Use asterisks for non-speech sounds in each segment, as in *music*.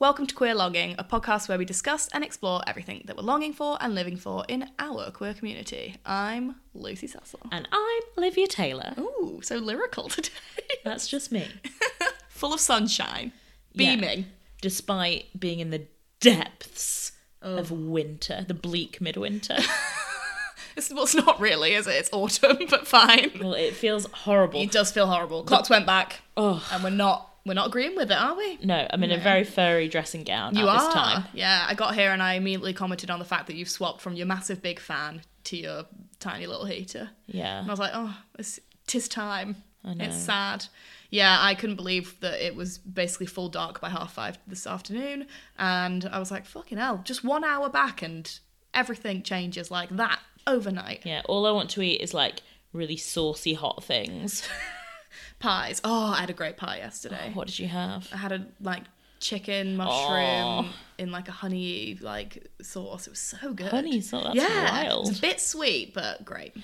Welcome to Queer Longing, a podcast where we discuss and explore everything that we're longing for and living for in our queer community. I'm Lucy Cecil. And I'm Olivia Taylor. Ooh, so lyrical *laughs* today. That's just me. *laughs* Full of sunshine, Yeah. beaming. Despite being in the depths oh. of winter, the bleak midwinter. *laughs* It's, well, it's not really, is it? It's autumn, but fine. well, it feels horrible. It does feel horrible. Clocks went back, Oh, and we're not we're not agreeing with it, are we? no, I'm in a very furry dressing gown You at are. this time. Yeah, I got here and I immediately commented on the fact that you've swapped from your massive big fan to your tiny little heater. Yeah. And I was like, oh, it's, tis time. I know. It's sad. Yeah, I couldn't believe that it was basically full dark by half five this afternoon. And I was like, fucking hell, just one hour back and everything changes like that overnight. Yeah, all I want to eat is like really saucy hot things. *laughs* Pies. Oh, I had a great pie yesterday. What did you have? I had a like chicken mushroom in like a honey like sauce. It was so good. Honey sauce, that's yeah, wild. it's a bit sweet, but great.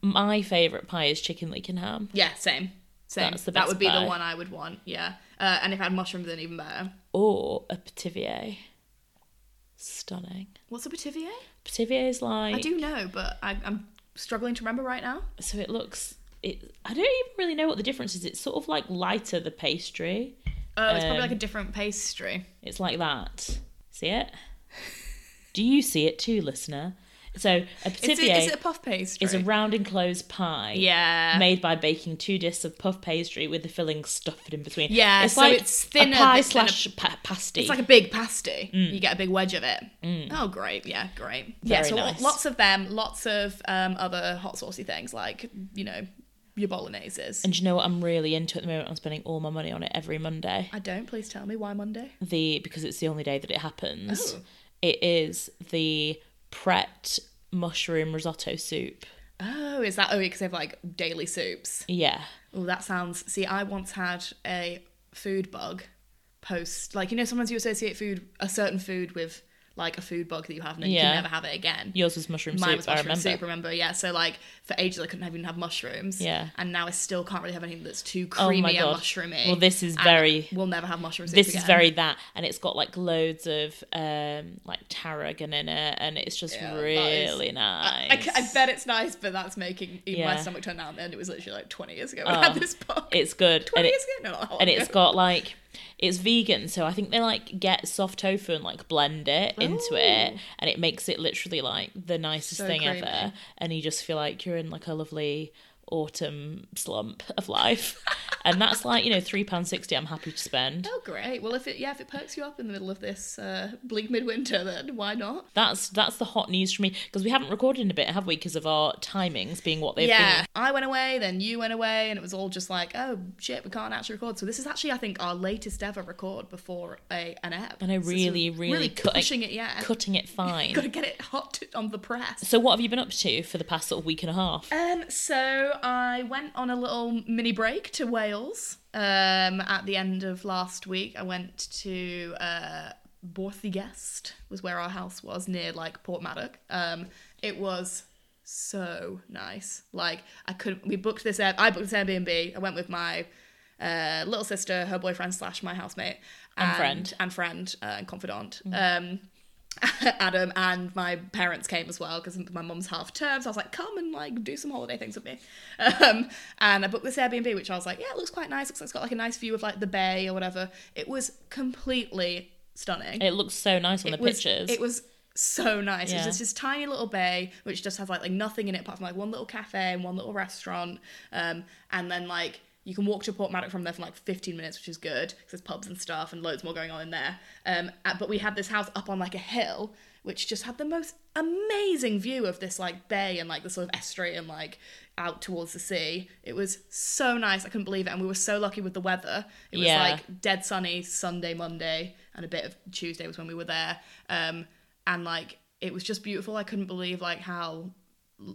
My favourite pie is chicken leek and ham. Yeah, same. Same. That's the that would be pie. the one I would want. Yeah, uh, and if I had mushrooms, then even better. Or a pithivier. Stunning. What's a pithivier? Pithivier is like I do know, but I, I'm struggling to remember right now. so it looks it I don't even really know what the difference is. It's sort of like lighter the pastry. Oh, it's probably Um, like a different pastry. It's like that. See it? *laughs* Do you see it too, listener? So a Is pithivier it, is it a puff pastry? is a round enclosed pie. yeah. Made by baking two discs of puff pastry with the filling stuffed in between. Yeah, it's so like it's thinner a pie slash pa- pasty. It's like a big pasty. You get a big wedge of it. Oh, great. Yeah, great. yeah, Mm. So nice. lots of them, lots of um, other hot saucy things like, you know, your bologneses. and do you know what I'm really into at the moment? I'm spending all my money on it every Monday. I don't. Please tell me why Monday. The because it's the only day that it happens. Oh. It is the Pret mushroom risotto soup. Oh, is that oh because they have like daily soups? Yeah. Oh, that sounds. See, I once had a food bug post. Like you know, sometimes you associate food a certain food with like a food bug that you have, and then you Yeah. can never have it again. Yours was mushroom Mine soup, was I mushroom remember. soup. Remember? Yeah. So like for ages, I couldn't even have mushrooms. Yeah. And now I still can't really have anything that's too Oh my creamy and God. mushroomy. Well, this is and very- We'll never have mushroom soup This again. is very that, and it's got like loads of um like tarragon in it, and it's just Yeah, that is- really I, nice. I, I bet it's nice, but that's making even my Yeah. stomach turn out. And it was literally like 20 years ago when I Oh, had this bug. It's good, 20 and, it, years ago? No, not that long and it's ago. got like it's vegan, so I think they like get soft tofu and like blend it into it, oh. and it makes it literally like the nicest So thing creamy. ever, and you just feel like you're in like a lovely autumn slump of life, and that's like you know three pound sixty. I'm happy to spend. Oh great! Well, if it yeah, if it perks you up in the middle of this uh, bleak midwinter, then why not? That's that's the hot news for me because we haven't recorded in a bit, have we? Because of our timings being what they've yeah, been. I went away, then you went away, and it was all just like, oh shit, we can't actually record. So this is actually, I think, our latest ever record before a an ep. And I really, really really cutting- pushing it. Yeah, Cutting it *laughs* fine. got to get it hot on the press. So what have you been up to for the past sort of week and a half? Um, so I went on a little mini break to Wales. Um, at the end of last week, I went to uh, Borth-y-Gest was where our house was near like Porthmadog. Um, it was so nice. Like I could, we booked this. Air, I booked this Airbnb. I went with my uh, little sister, her boyfriend slash my housemate, And friend. and friend uh, and confidant. Um, *laughs* Adam and my parents came as well because my mum's half term. So I was like, come and like do some holiday things with me. *laughs* Um, and I booked this Airbnb, which I was like, yeah, it looks quite nice. Looks like it's got like a nice view of like the bay or whatever. It was completely stunning. It looks so nice on the was, pictures. It was so nice. It Yeah. was just this tiny little bay which just has like like nothing in it apart from like one little cafe and one little restaurant. Um, and then like you can walk to Porthmadog from there for like 15 minutes, which is good because there's pubs and stuff and loads more going on in there. Um, but we had this house up on like a hill which just had the most amazing view of this like bay and like the sort of estuary and like out towards the sea. It was so nice. I couldn't believe it. And we were so lucky with the weather. It was Yeah. like dead sunny Sunday, Monday, and a bit of Tuesday was when we were there. Um, and like it was just beautiful. I couldn't believe like how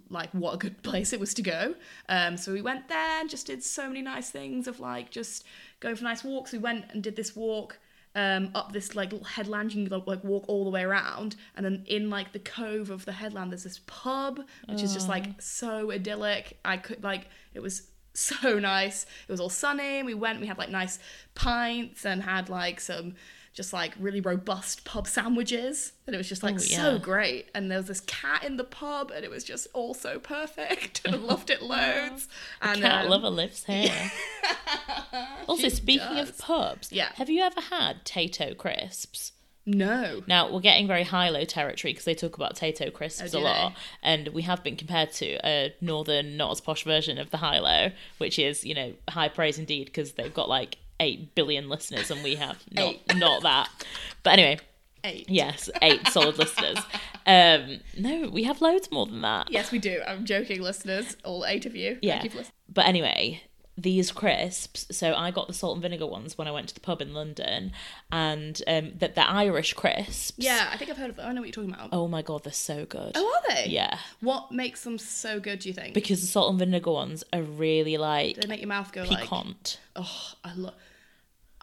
like what a good *laughs* place it was to go. Um, so we went there and just did so many nice things of like just going for nice walks. We went and did this walk um, up this like little headland. You can like walk all the way around, and then in like the cove of the headland, there's this pub which is just like so idyllic. I could like it was *laughs* so nice. It was all sunny. We went. We had like nice pints and had like some just like really robust pub sandwiches. And it was just like Oh, so great. And there was this cat in the pub, and it was just all so perfect. And I *laughs* loved it loads. And Cat um, lover lives *laughs* here. also, speaking of pubs, Yeah. have you ever had Tayto crisps? no. Now we're getting very high-low territory because they talk about Tayto crisps Oh, a lot, they? and we have been compared to a northern, not as posh version of the high-low, which is you know high praise indeed because they've got like eight billion listeners and we have *laughs* not Eight. not that. But anyway, Eight. yes, eight solid listeners. Um, no, we have loads more than that. Yes, we do. I'm joking, listeners. All eight of you. Yeah. Thank you. But anyway, these crisps. So I got the salt and vinegar ones when I went to the pub in London, and um, that they're Irish crisps. Yeah, I think I've heard of them. I know what you're talking about. Oh my god, they're so good. Oh, are they? Yeah, What makes them so good, do you think? because the salt and vinegar ones are really like they make your mouth go like, piquant. oh, I love.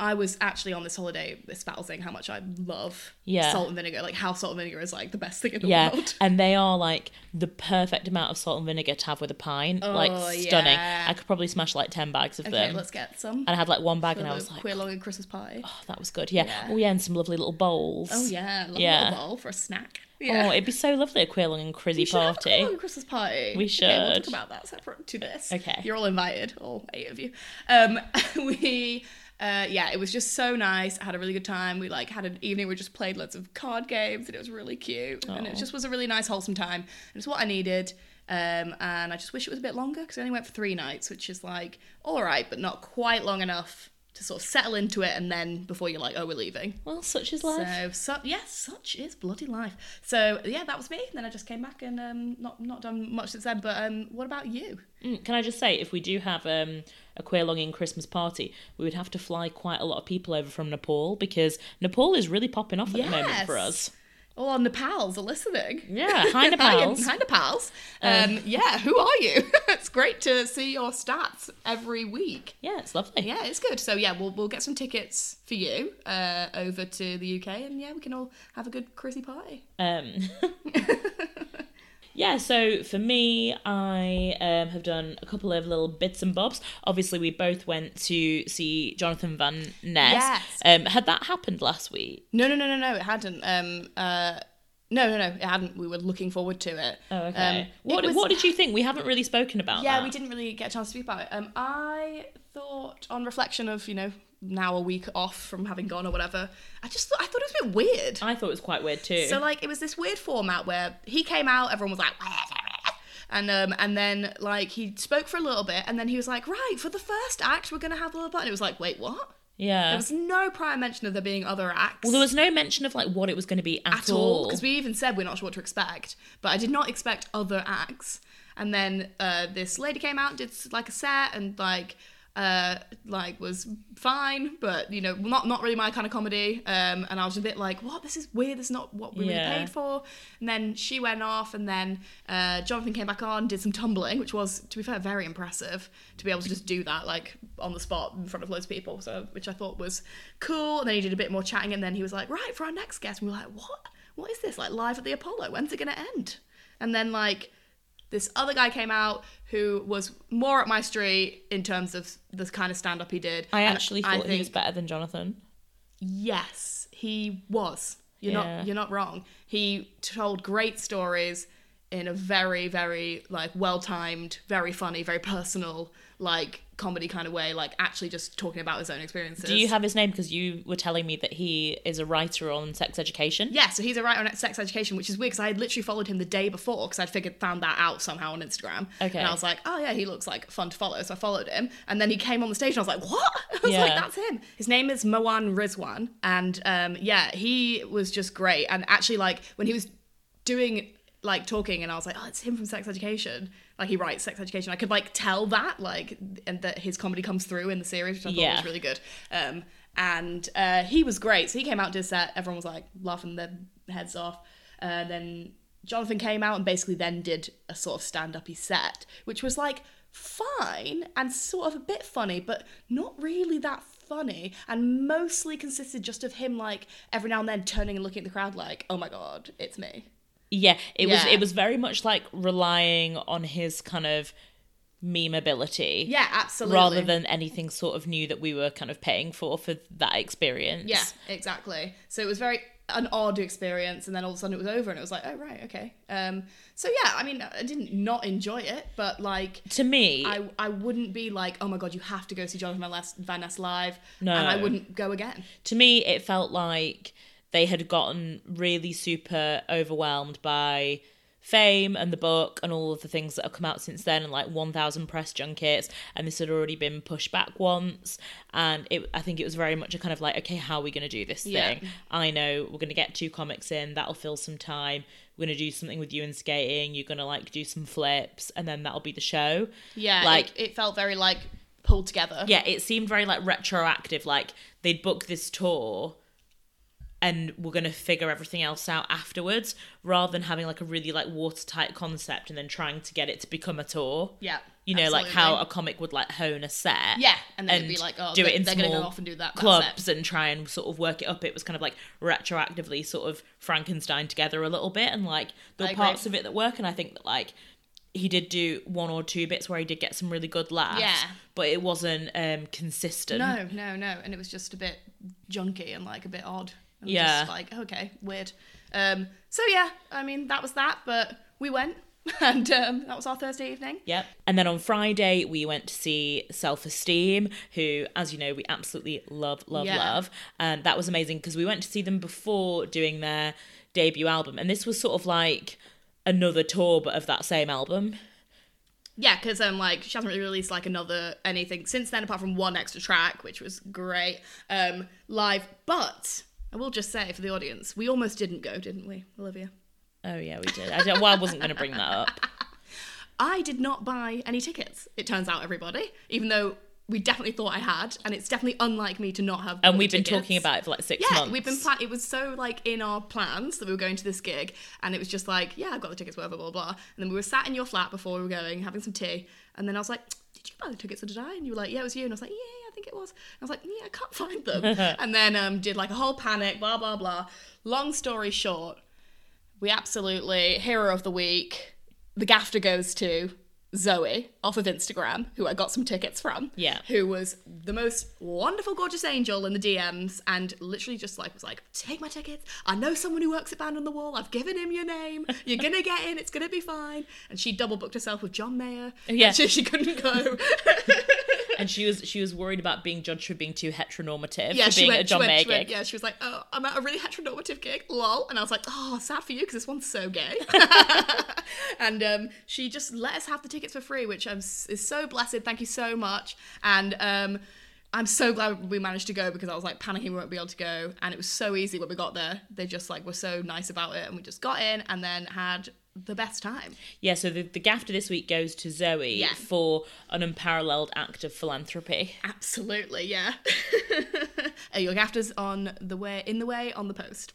I was actually on this holiday espousing how much I love Yeah. salt and vinegar, like how salt and vinegar is like the best thing in the Yeah, world. *laughs* and they are like the perfect amount of salt and vinegar to have with a pint. like Oh, stunning. yeah. I could probably smash like ten bags of them. Okay, them. let's get some. And I had like one bag, for and I was like, queer long and Christmas pie. oh, that was good. Yeah. Yeah. Oh yeah, and some lovely little bowls. Oh yeah, love Yeah. a little bowl for a snack. Oh, it'd be so lovely a queer long and crizzy We should have a party. queer long Christmas party. We Okay, we'll should. talk about that separate to this. Okay. You're all invited, all eight of you. Um, *laughs* we, uh, yeah, it was just so nice. I had a really good time. We like had an evening where we just played lots of card games, and it was really cute. And it just was a really nice, wholesome time. And it's what I needed. Um, and I just wish it was a bit longer because I only went for three nights, which is like all right, but not quite long enough to sort of settle into it. And then before you're like, oh, we're leaving. Well, such is life. So, so yes, such is bloody life. So yeah, that was me. Then I just came back and um, not not done much since then. But um, what about you? Mm, Can I just say, if we do have um, a queer longing Christmas party, we would have to fly quite a lot of people over from Nepal because Nepal is really popping off at the moment for us. All our Nepals are listening. Yeah, hi *laughs* Nepals. Hi, Nepals. Um, yeah, who are you? *laughs* it's great to see your stats every week. Yeah, it's lovely. Yeah, it's good. So yeah, we'll we'll get some tickets for you uh, over to the UK, and yeah, we can all have a good crazy party. Um, *laughs* yeah, so for me, I um, have done a couple of little bits and bobs. Obviously, we both went to see Jonathan Van Ness. Yes. Um, had that happened last week? No, no, no, no, no. It hadn't. Um, uh, no, no, no. It hadn't. We were looking forward to it. Oh, okay. Um, what, it was- what did you think? We haven't really spoken about Yeah, that. we didn't really get a chance to speak about it. Um, I thought, on reflection of you know now a week off from having gone or whatever, I just thought I thought it was a bit weird. I thought it was quite weird too. So like it was this weird format where he came out, everyone was like, and um and then like he spoke for a little bit, and then he was like, right for the first act we're gonna have blah blah blah, and it was like, wait what? yeah. There was no prior mention of there being other acts. Well, there was no mention of like what it was going to be at, at all because we even said we're not sure what to expect but i did not expect other acts and then uh, this lady came out and did like a set and like uh like was fine but you know not not really my kind of comedy um and i was a bit like what? This is weird. This is not what we Yeah. really paid for. And then she went off and then uh jonathan came back on did some tumbling which was to be fair very impressive to be able to just do that like on the spot in front of loads of people so which i thought was cool. And then he did a bit more chatting and then he was like right for our next guest. And we were like what? What is this? Like live at the apollo? When's it gonna end? And then like this other guy came out who was more up my street in terms of the kind of stand up he did. I And actually I thought he was better than Jonathan. Yes, he was. You're Yeah. not you're not wrong. He told great stories in a very very like well timed, very funny, very personal like comedy kind of way, like actually just talking about his own experiences. Do you have his name? Because you were telling me that he is a writer on sex education. Yeah, so he's a writer on sex education, which is weird because I had literally followed him the day before because I'd figured found that out somehow on Instagram. Okay. And I was like, oh yeah, he looks like fun to follow, so I followed him. And then he came on the stage, and I was like, what? *laughs* I was like, that's him. His name is Mawaan Rizwan, and um, yeah, he was just great. And actually, like when he was doing like talking, and I was like, oh, it's him from Sex Education. Like he writes Sex Education. I could like tell that, like, and that his comedy comes through in the series, which I thought Yeah. was really good. Um, and uh, he was great. So he came out, did a set. Everyone was like laughing their heads off. Uh, then Jonathan came out and basically then did a sort of stand-uppy set, which was like fine and sort of a bit funny, but not really that funny, and mostly consisted just of him like every now and then turning and looking at the crowd like, "Oh my god, it's me." Yeah, it was it was very much like relying on his kind of memeability. Yeah, absolutely. Rather than anything sort of new that we were kind of paying for for that experience. Yeah, exactly. So it was very an odd experience, and then all of a sudden it was over, and it was like, oh right, okay. Um, so yeah, I mean, I didn't not enjoy it, but like To me, I I wouldn't be like, oh my god, you have to go see Jonathan Van Ness live, No. and I wouldn't go again. to me it felt like they had gotten really super overwhelmed by fame and the book and all of the things that have come out since then and like 1000 press junkets and this had already been pushed back once and it i think it was very much a kind of like okay how are we going to do this Yeah. thing i know we're going to get two comics in that'll fill some time we're going to do something with you and skating you're going to like do some flips and then that'll be the show Yeah, like it, it felt very like pulled together. yeah, it seemed very like retroactive. Like they'd book this tour and we're gonna figure everything else out afterwards, rather than having like a really like watertight concept and then trying to get it to become a tour. yeah. You know, like how a comic would like hone a set. yeah, and then be like, oh, do they, it in they're small gonna go off and do that clubs and try and sort of work it up. It was kind of like retroactively sort of Frankenstein together a little bit, and like there were parts of it that work. And I think that like he did do one or two bits where he did get some really good laughs. Yeah. but it wasn't um consistent. No, no, no, and it was just a bit junky and like a bit odd. And Yeah. just like okay, weird. Um, so yeah, I mean that was that, but we went, *laughs* and um, that was our Thursday evening. Yep. And then on Friday, we went to see Self Esteem, who, as you know, we absolutely love, love, Yeah. love. And that was amazing because we went to see them before doing their debut album. And this was sort of like another tour, but of that same album. Yeah, because um, like she hasn't really released like another anything since then, apart from one extra track, which was great um, live. But I will just say for the audience, we almost didn't go, didn't we, Olivia? Oh, yeah, we did. I, don't, well, I wasn't going to bring that up. *laughs* I did not buy any tickets. It turns out, everybody, even though we definitely thought I had, and it's definitely unlike me to not have. And we've been tickets. talking about it for like six Yeah, months. we've been plan- It was so like in our plans that we were going to this gig, and it was just like, yeah, I've got the tickets, whatever, blah blah. And then we were sat in your flat before we were going, having some tea, and then I was like, did you buy the tickets or did I? And you were like, yeah, it was you. And I was like, yeah, think it was. And I was like, yeah, I can't find them. *laughs* and then um, did like a whole panic, blah blah blah. Long story short, we absolutely hero of the week. The gafter goes to Zoe off of Instagram, who I got some tickets from. Yeah. Who was the most wonderful, gorgeous angel in the DMs and literally just like was like, take my tickets. I know someone who works at Band on the Wall. I've given him your name. You're gonna get in. It's gonna be fine. And she double booked herself with John Mayer. Yeah. She, she couldn't go. *laughs* and she was she was worried about being judged for being too heteronormative yeah, for she being went, a John she went, Mayer went- yeah, she was like, oh, I'm at a really heteronormative gig, lol. And I was like, oh, sad for you because this one's so gay. *laughs* and um, she just let us have the tickets for free, which I'm, is so blessed. Thank you so much. And um, I'm so glad we managed to go because I was like panicking we won't be able to go. And it was so easy when we got there. They just like were so nice about it. And we just got in and then had the best time. Yeah, so the, the GAFTA this week goes to Zoe Yeah. for an unparalleled act of philanthropy. Absolutely, yeah. *laughs* your gafters on the way, in the way, on the post,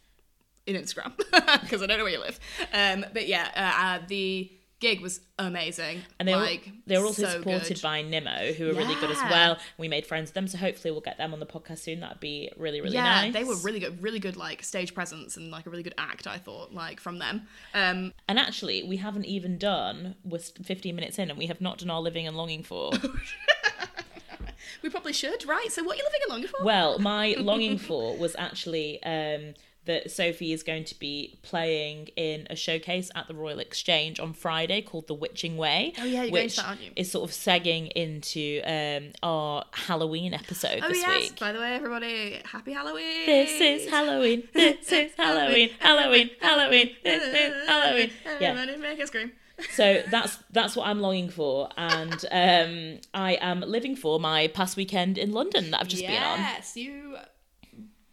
in Instagram, *laughs* because I don't know where you live. Um, but yeah, uh, uh, the gig was amazing. And they were, like, were, they were also so supported good. by Nimmo, who are really good as well. We made friends with them, so hopefully we'll get them on the podcast soon. That'd be really, really yeah, nice. they were really good, really good like stage presence and like a really good act. I thought like from them. Um, And actually, we haven't even done, we're 15 minutes in, and we have not done our living and longing for. *laughs* we probably should, right? So what are you living and longing for? well, my longing for was actually um, that Sophie is going to be playing in a showcase at the Royal Exchange on Friday called The Witching Way. Oh, yeah, you're going which to that, aren't you? is sort of segging into um, our Halloween episode oh this yes! week. By the way, everybody, happy Halloween! This is Halloween. *laughs* This is Halloween. Halloween. Halloween. This *laughs* is Halloween. Yeah. Make us scream. So that's that's what I'm longing for, and um, I am living for my past weekend in London that I've just been on. Yes, you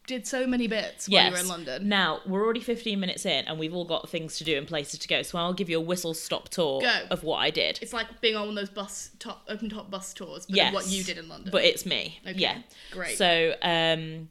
did so many bits while you were in London. Now we're already 15 minutes in, and we've all got things to do and places to go. So I'll give you a whistle stop tour Go. of what I did. It's like being on one of those bus top open top bus tours, but yes, what you did in London. but it's me. Okay, Yeah, great. So um,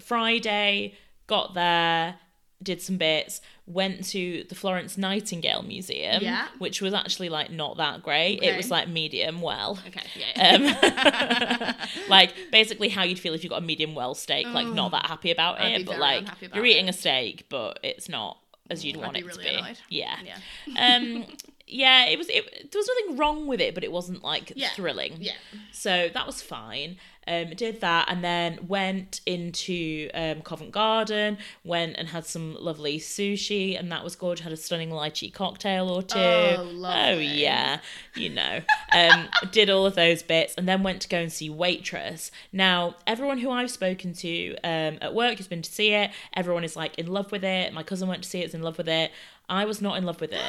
Friday got there, did some bits, went to the Florence Nightingale Museum, Yeah. which was actually like not that great. It was like medium well. okay, yeah. Um, *laughs* like basically how you'd feel if you got a medium well steak, like not that happy about I'd it, but like you're eating it. a steak, but it's not as you'd want be it really to be. annoyed. Yeah. yeah. *laughs* Um yeah, it was. It, there was nothing wrong with it, but it wasn't like Yeah. thrilling. Yeah. So that was fine. Um, did that and then went into um, Covent Garden, went and had some lovely sushi, and that was gorgeous. Had a stunning lychee cocktail or two. Oh, Oh yeah, you know. Um, did all of those bits, and then went to go and see Waitress. Now, everyone who I've spoken to um, at work has been to see it. Everyone is like in love with it. My cousin went to see it, is in love with it. I was not in love with it.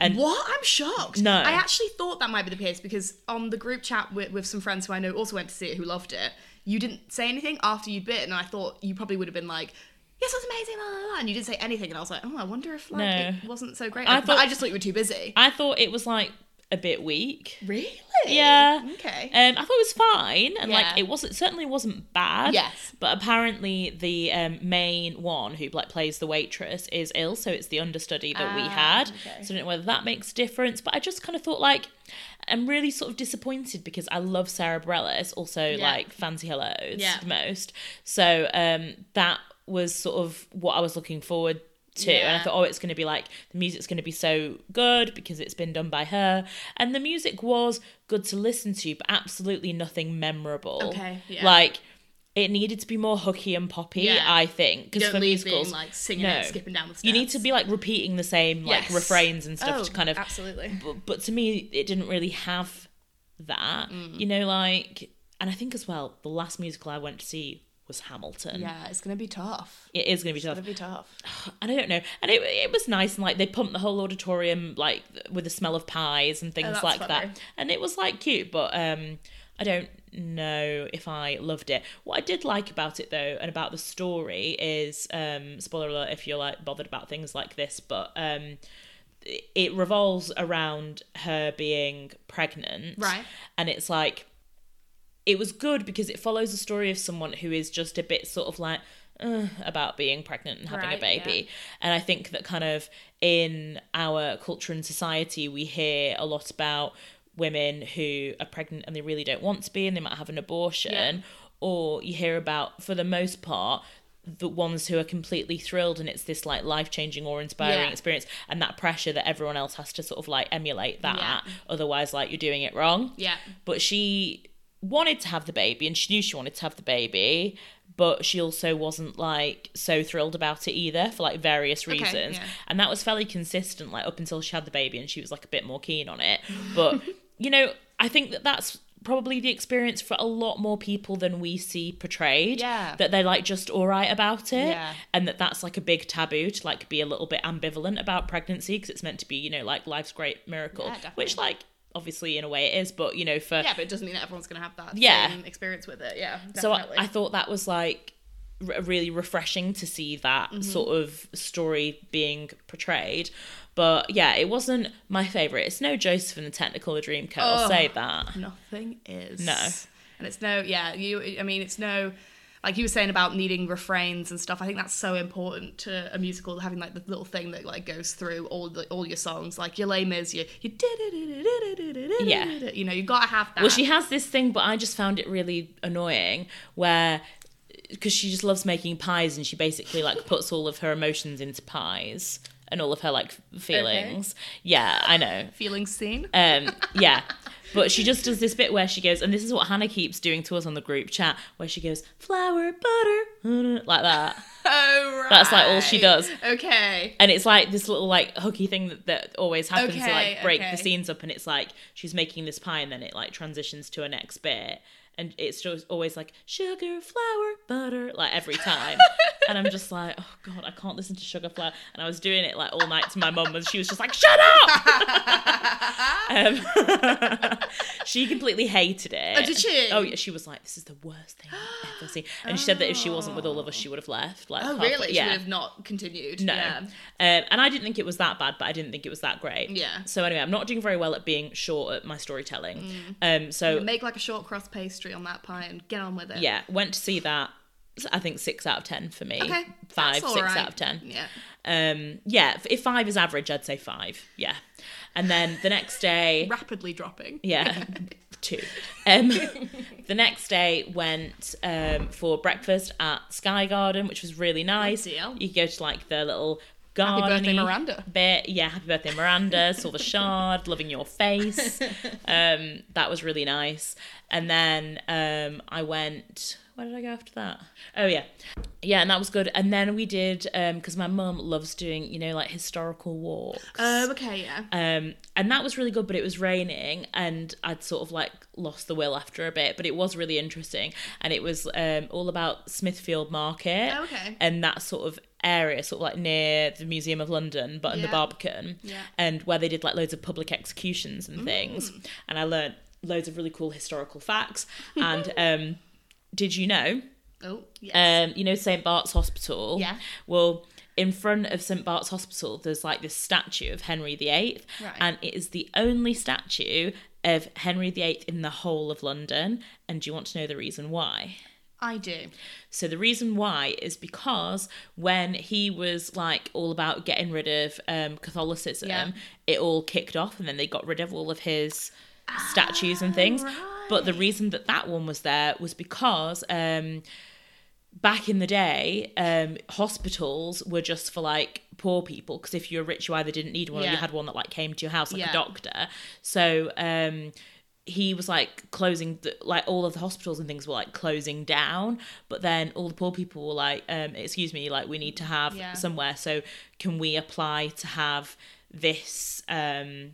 And what? I'm shocked. No. I actually thought that might be the case because on the group chat with, with some friends who I know also went to see it who loved it, you didn't say anything after you'd bitten, and I thought you probably would have been like, yes, it was amazing, blah, blah, blah, and you didn't say anything, and I was like, oh, I wonder if like No. it wasn't so great. I but thought- I just thought you were too busy. I thought it was like a bit weak. really? Yeah. Okay. Um, I thought it was fine, and Yeah. like it wasn't certainly wasn't bad. Yes. But apparently the um, main one who like plays the waitress is ill, so it's the understudy that we Ah, had. okay. So I don't know whether that makes a difference, but I just kind of thought like I'm really sort of disappointed because I love Sara Bareilles, also Yeah. like Fancy Hellos Yeah. the most. So um, that was sort of what I was looking forward to, and I thought, oh, it's going to be like the music's going to be so good because it's been done by her, and the music was good to listen to, but absolutely nothing memorable. Okay, yeah. like it needed to be more hooky and poppy. Yeah. I think because for leave musicals, being like singing no. it, skipping down the steps. you need to be like repeating the same like Yes. refrains and stuff oh, to kind of absolutely. but, but to me it didn't really have that Mm. you know like and i think as well the last musical i went to see was hamilton Yeah, it's gonna be tough. it is going to be It's tough gonna be tough. *sighs* and i don't know and it, it was nice and like they pumped the whole auditorium like with the smell of pies and things Oh, like funny. that and it was like cute but um i don't know if i loved it what i did like about it though and about the story is um spoiler alert if you're like bothered about things like this but um it revolves around her being pregnant Right. and it's like it was good because it follows the story of someone who is just a bit sort of like uh, about being pregnant and having a baby yeah. and i think that kind of in our culture and society we hear a lot about women who are pregnant and they really don't want to be and they might have an abortion Yeah. or you hear about for the most part the ones who are completely thrilled and it's this like life-changing or inspiring Yeah. experience and that pressure that everyone else has to sort of like emulate that otherwise like you're doing it wrong Yeah. but she wanted to have the baby and she knew she wanted to have the baby but she also wasn't like so thrilled about it either for like various Okay, reasons yeah. and that was fairly consistent like up until she had the baby and she was like a bit more keen on it but *laughs* you know i think that that's probably the experience for a lot more people than we see portrayed Yeah. that they're like just all right about it Yeah. and that that's like a big taboo to like be a little bit ambivalent about pregnancy because it's meant to be you know like life's great miracle Yeah, which like obviously in a way it is but you know for Yeah, but it doesn't mean that everyone's gonna have that Yeah. same experience with it. Yeah, so I. I thought that was like r- really refreshing to see that Mm-hmm. sort of story being portrayed but yeah it wasn't my favorite it's no joseph and the technicolor dreamcoat i'll Oh. say that Nothing is. No. And it's no, yeah, you, I mean, it's no, like you were saying about needing refrains and stuff. I think that's so important to a musical, having like the little thing that like goes through all the all your songs, like your Les Mis, your, your Yeah. you know, you gotta have that. well she has this thing but i just found it really annoying where because she just loves making pies and she basically like puts all of her emotions into pies and all of her like feelings yeah i know feeling seen. Um, yeah. But she just does this bit where she goes, and this is what Hannah keeps doing to us on the group chat, where she goes, flour, butter, like that. *laughs* oh, right. That's like all she does. Okay. And it's like this little like hooky thing that, that always happens to like break okay. the scenes up, and it's like she's making this pie, and then it like transitions to a next bit. And it's just always like sugar, flour, butter, like every time. *laughs* and I'm just like, oh God, I can't listen to sugar, flour. And I was doing it like all night to my mum, and she was just like, shut up! *laughs* um, *laughs* she completely hated it. Oh, did she? Oh, yeah. She was like, this is the worst thing I've ever seen. And she said that if she wasn't with all of us, she would have left. Like, Oh, really? She Yeah. would have not continued. No. Yeah. Um, and I didn't think it was that bad, but I didn't think it was that great. Yeah. So anyway, I'm not doing very well at being short at my storytelling. Um, so Make like a short crust pastry on that pie and get on with it. yeah, went to see that. I think six out of ten for me. Okay. Five, six right. out of ten. Yeah. Um, yeah. if- five is average, I'd say five. Yeah. And then the next day, *laughs* Rapidly dropping. yeah, *laughs* two. Um, the next day went um, for breakfast at Sky Garden, which was really nice. You go to like the little Happy birthday, Miranda. bit. Yeah, happy birthday, Miranda. *laughs* Saw the shard, loving your face. *laughs* Um, that was really nice. And then um, I went. Where did I go after that? Oh yeah, yeah, and that was good. And then we did because my mum loves doing you know like historical walks. Oh, okay, yeah. Um, and that was really good, but it was raining, and I'd sort of like lost the will after a bit. But it was really interesting, and it was um, all about Smithfield Market Oh, okay. and that sort of area, sort of like near the Museum of London, but in the Barbican, Yeah. and where they did like loads of public executions and things. Mm. And I learned loads of really cool historical facts. *laughs* and um, did you know? Oh, yes. Um, you know St Bart's Hospital. Yeah. Well, in front of St Bart's Hospital, there's like this statue of Henry VIII, Right. and it is the only statue of Henry VIII in the whole of London. And do you want to know the reason why? I do. So the reason why is because when he was like all about getting rid of um, Catholicism, Yeah. it all kicked off, and then they got rid of all of his statues and things. But the reason that that one was there was because um, back in the day, um, hospitals were just for like poor people. Because if you were rich, you either didn't need one or you had one that like came to your house like Yeah. a doctor. So um, he was like closing, the, like all of the hospitals and things were like closing down. But then all the poor people were like, um, "Excuse me, like we need to have Yeah. somewhere. So can we apply to have this?" Um,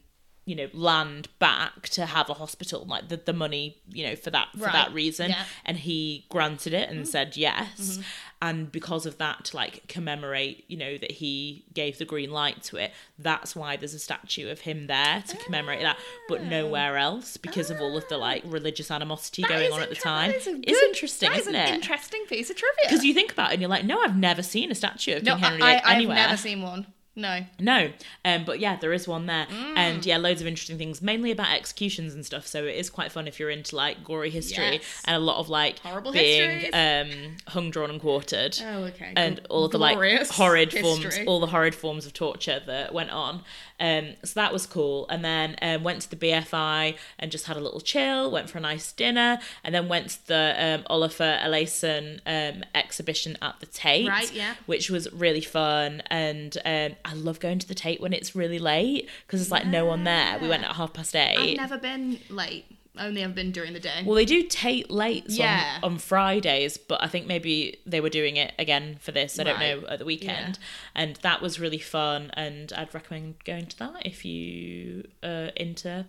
you know land back to have a hospital like the, the money you know for that for Right. that reason Yeah. and he granted it Mm. and said yes Mm-hmm. and because of that to like commemorate you know that he gave the green light to it that's why there's a statue of him there to commemorate that but nowhere else because of all of the like religious animosity Ah. That going on at the time that is a it's interesting is isn't an it interesting piece of trivia. because you think about it and you're like no i've never seen a statue of no, king henry VIII I, I've never seen one. No. no, um, but yeah, there is one there, Mm. and yeah, loads of interesting things, mainly about executions and stuff. So it is quite fun if you're into like gory history Yes. and a lot of like Horrible being um, hung, drawn, and quartered. Oh, okay. And all the like horrid forms, all the horrid forms of torture that went on. Um, so that was cool. And then um, went to the BFI and just had a little chill. Went for a nice dinner, and then went to the um, Olafur Eliasson um, exhibition at the Tate Right, yeah. which was really fun. And um, I love going to the Tate when it's really late because there's like no one there. We went at half past 8 I've never been late. Only ever been during the day. Well, they do Tate late Yeah. on, on Fridays, but I think maybe they were doing it again for this. I don't know at the weekend, and that was really fun. And I'd recommend going to that if you are into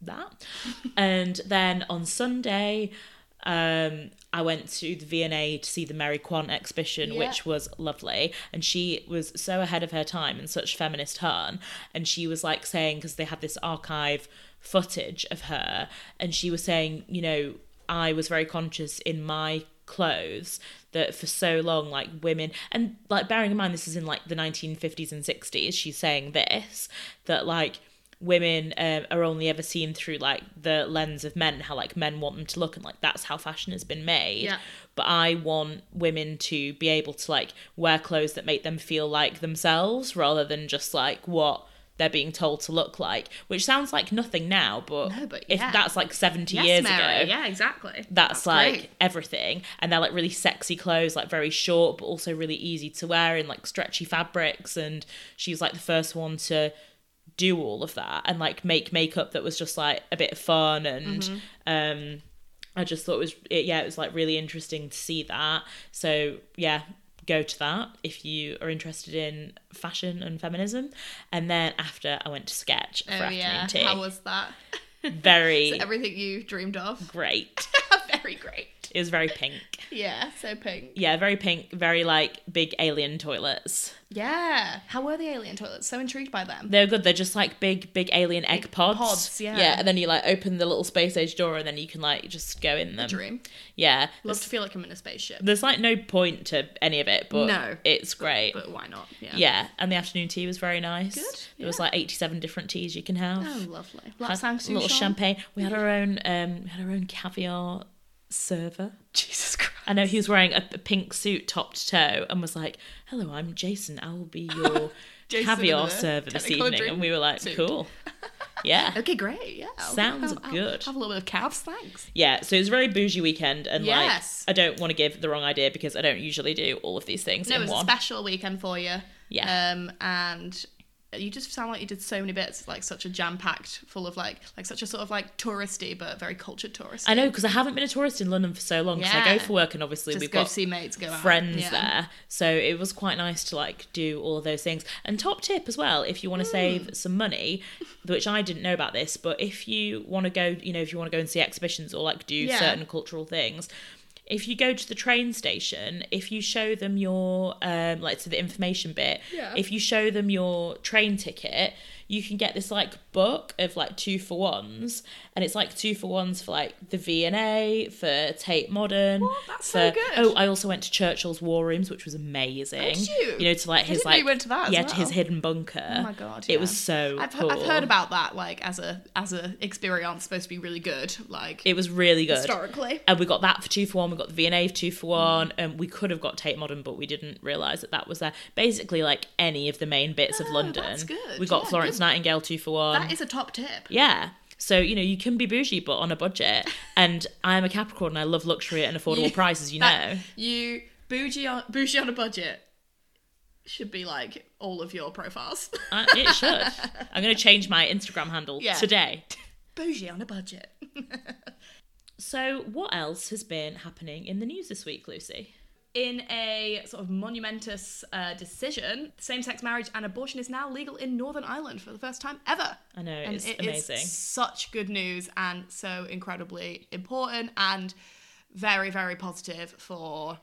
that. *laughs* and then on Sunday, um, I went to the V&A to see the Mary Quant exhibition, Yeah. which was lovely. And she was so ahead of her time and such feminist hun. And she was like saying, because they had this archive footage of her, and she was saying, you know, I was very conscious in my clothes that for so long like women and like bearing in mind this is in like the 1950s and 60s she's saying this that like women um, are only ever seen through like the lens of men how like men want them to look and like that's how fashion has been made Yeah. but i want women to be able to like wear clothes that make them feel like themselves rather than just like what they're being told to look like which sounds like nothing now but, No, but if that's like 70 yes, years Mary. ago Yeah, exactly. that's, like great. everything and they're like really sexy clothes like very short but also really easy to wear in like stretchy fabrics and she was like the first one to do all of that and like make makeup that was just like a bit fun and Mm-hmm. um i just thought it was it, yeah it was like really interesting to see that so yeah go to that if you are interested in fashion and feminism and then after i went to sketch for Oh afternoon yeah. tea How was that? very *laughs* Everything you dreamed of. great *laughs* Very great. It was very pink Yeah, so pink. Yeah, very pink, very like big alien toilets. Yeah. How were the alien toilets? So intrigued by them. They're good. They're just like big, big alien egg pods. pods, yeah. Yeah, and then you like open the little space age door, and then you can like just go in them. Dream. Yeah, Love there's, to feel like I'm in a spaceship. there's like no point to any of it, but No. it's great. But why not? Yeah. yeah, and the afternoon tea was very nice. Good, There was like 87 different teas you can have. Oh, lovely. Had Lapsang a little champagne. We had our own um, we had our own caviar server. Jesus Christ. I know he was wearing a, a pink suit top to toe and was like, "Hello, I'm Jason. I will be your *laughs* caviar server this evening." And we were like, suit. "Cool, yeah, *laughs* Okay, great. Yeah. I'll- Sounds I'll- I'll good. Have a little bit of calves, thanks. yeah." So it was a very bougie weekend, and Yes. like, I don't want to give the wrong idea because I don't usually do all of these things No, it in was a special weekend for you. Yeah. Um, and you just sound like you did so many bits, like such a jam packed, full of like like such a sort of like touristy but very cultured tourist. I know because I haven't been a tourist in London for so long. Because I go for work, and obviously Just we've go got see mates, go friends Yeah. there, so it was quite nice to like do all of those things. And top tip as well, if you want to hmm. save some money, which I didn't know about this, but if you want to go, you know, if you want to go and see exhibitions or like do Yeah. certain cultural things. If you go to the train station, if you show them your um like to the information bit, Yeah. if you show them your train ticket, you can get this like book of like two for ones, and it's like two for ones for like the V and A for Tate Modern. What? That's for, so good. Oh, I also went to Churchill's War Rooms, which was amazing. Did you? know, to like his like went to that yeah, to his hidden bunker. Oh my god! it was so I've, cool. I've heard about that like as a as a experience supposed to be really good. Like It was really good. historically. And we got that for two for one. We got the V and A for two for Mm. one. And we could have got Tate Modern, but we didn't realise that that was there. Basically, like any of the main bits of Oh, London. that's good. We got Yeah, Florence good. Nightingale two for one. That is a top tip. Yeah. So, you know, you can be bougie but on a budget. And I'm a Capricorn and I love luxury at an affordable You- price, as you *laughs* that- know. You bougie on bougie on a budget should be like all of your profiles. Uh, it should. *laughs* I'm going to change my Instagram handle Yeah. today. bougie on a budget. *laughs* So, what else has been happening in the news this week, Lucy? In a sort of monumentous uh, decision, same-sex marriage and abortion is now legal in Northern Ireland for the first time ever. I know, and it's it is amazing. such good news and so incredibly important and very very positive for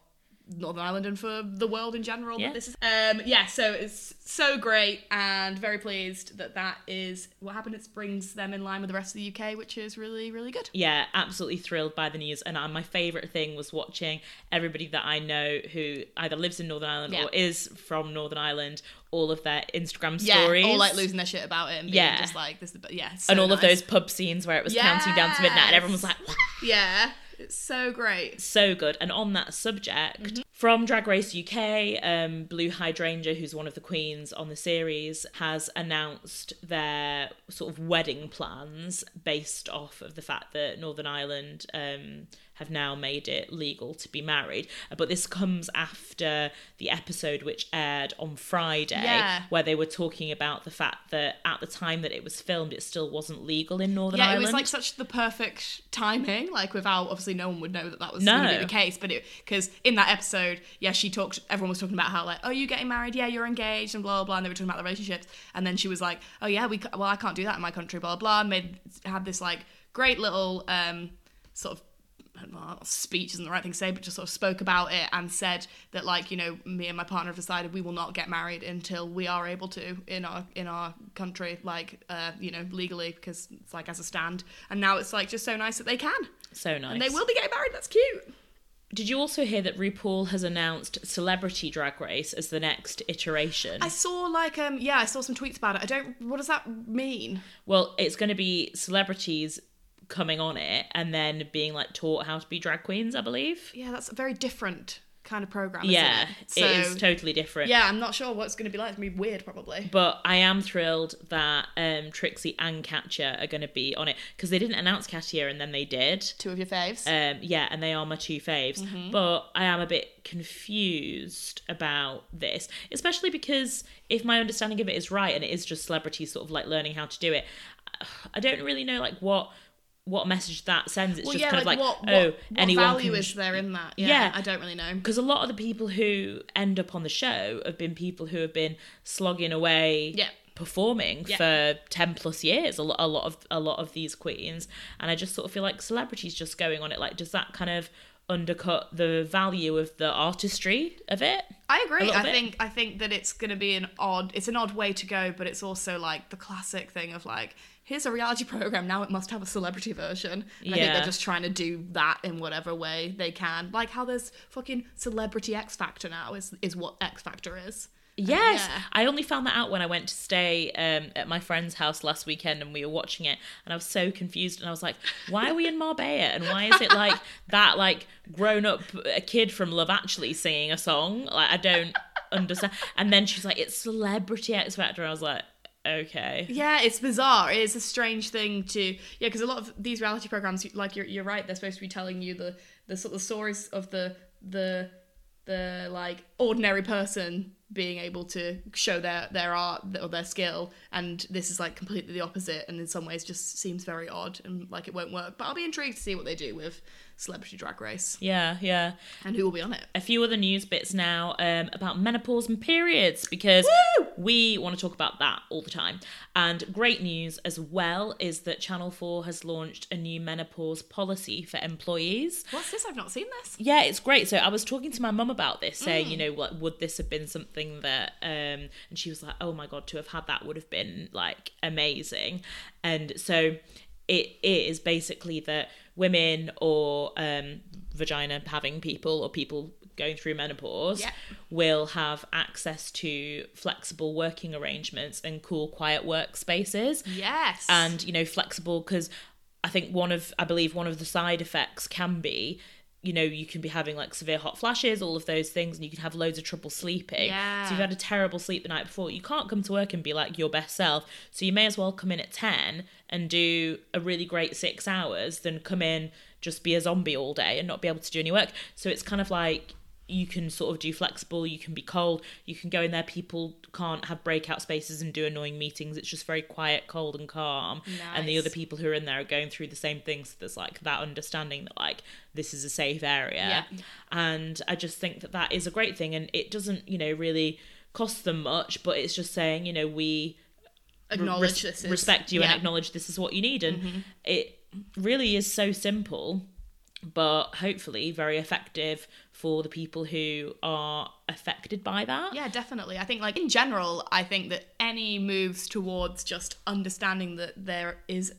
Northern Ireland and for the world in general. Yeah. This is um yeah, so it's so great and very pleased that that is what happened. It brings them in line with the rest of the UK, which is really really good. yeah, absolutely thrilled by the news. And uh, my favourite thing was watching everybody that I know who either lives in Northern Ireland Yeah. or is from Northern Ireland, all of their Instagram stories, Yeah, all like losing their shit about it and Yeah. just like this. is Yeah, so and all of those pub scenes where it was counting down to midnight and everyone was like, what? Yeah, it's so great. so good. And on that subject, Mm-hmm. from Drag Race UK, um, Blue Hydrangea, who's one of the queens on the series, has announced their sort of wedding plans based off of the fact that Northern Ireland um, have now made it legal to be married. But this comes after the episode which aired on Friday, Yeah. where they were talking about the fact that at the time that it was filmed, it still wasn't legal in Northern Ireland. yeah, Ireland. it was like such the perfect timing. Like without obviously no one would know that that was No. going to be the case. But because in that episode, yeah, she talked. Everyone was talking about how like, oh, you're getting married? Yeah, you're engaged and blah blah blah. And they were talking about the relationships. And then she was like, oh yeah, we well I can't do that in my country. Blah blah. And made had this like great little um sort of well, speech isn't the right thing to say, but just sort of spoke about it and said that like you know me and my partner have decided we will not get married until we are able to in our in our country like uh, you know legally because it's like as a stand. And now it's like just so nice that they can so nice. and they will be getting married. That's cute. Did you also hear that RuPaul has announced Celebrity Drag Race as the next iteration? I saw like um yeah I saw some tweets about it. I don't what does that mean? Well, it's going to be celebrities coming on it and then being like taught how to be drag queens, I believe. Yeah, that's a very different kind of program. Isn't Yeah, it? it is totally different. yeah, I'm not sure what it's going to be like. It's going to be weird probably. But I am thrilled that um, Trixie and Katya are going to be on it because they didn't announce Katya and then they did. Two of your faves. Um, yeah, and they are my two faves. Mm-hmm. But I am a bit confused about this, especially because if my understanding of it is right and it is just celebrities sort of like learning how to do it, I don't really know like what what message that sends. It's well, just yeah, kind of like, what, oh, what anyone value can is there in that? Yeah, Yeah. I don't really know. because a lot of the people who end up on the show have been people who have been slogging away Yeah. performing Yeah. for 10 plus years a lot, a lot of a lot of these queens and i just sort of feel like celebrities just going on it like does that kind of undercut the value of the artistry of it I agree. I bit. think I think that it's going to be an odd. It's an odd way to go, but it's also like the classic thing of like, here's a reality *laughs* program. Now it must have a celebrity version. And I think they're just trying to do that in whatever way they can. Like how there's fucking celebrity X Factor now is is what X Factor is. Yes, Yeah. I only found that out when I went to stay um, at my friend's house last weekend and we were watching it, and I was so confused. And I was like, "Why are we in Marbella? And why is it like *laughs* that? Like grown up a kid from Love Actually singing a song? Like I don't understand." And then she's like, "It's Celebrity X Factor." I was like, "Okay." Yeah, it's bizarre. It is a strange thing to yeah, because a lot of these reality programs, like you're you're right, they're supposed to be telling you the the sort of stories of the the the like ordinary person being able to show their their art or their skill and this is like completely the opposite and in some ways just seems very odd and like it won't work but i'll be intrigued to see what they do with celebrity drag race Yeah, yeah. and who will be on it A few other news bits now um, about menopause and periods because Woo! we want to talk about that all the time. And great news as well is that Channel 4 has launched a new menopause policy for employees. what's this i've not seen this Yeah, it's great. So I was talking to my mum about this, saying, you know, what would this have been something that, um, and she was like, oh my god, to have had that would have been like amazing. And so it is basically that women or um, vagina having people or people going through menopause Yeah. will have access to flexible working arrangements and cool, quiet workspaces yes and you know flexible because i think one of i believe one of the side effects can be you know you can be having like severe hot flashes all of those things and you can have loads of trouble sleeping. Yeah. so you've had a terrible sleep the night before. You can't come to work and be like your best self. So you may as well come in at 10 and do a really great six hours than come in just be a zombie all day and not be able to do any work. So it's kind of like you can sort of do flexible you can be cold you can go in there people can't have breakout spaces and do annoying meetings it's just very quiet cold and calm and the other people who are in there are going through the same things so there's like that understanding that like this is a safe area Yeah. and i just think that that is a great thing and it doesn't you know really cost them much but it's just saying you know we acknowledge this is respect you and yeah. Mm-hmm. acknowledge this is what you need and it really is so simple but hopefully very effective for the people who are affected by that Yeah, definitely. I think, like, in general, I think that any moves towards just understanding that there is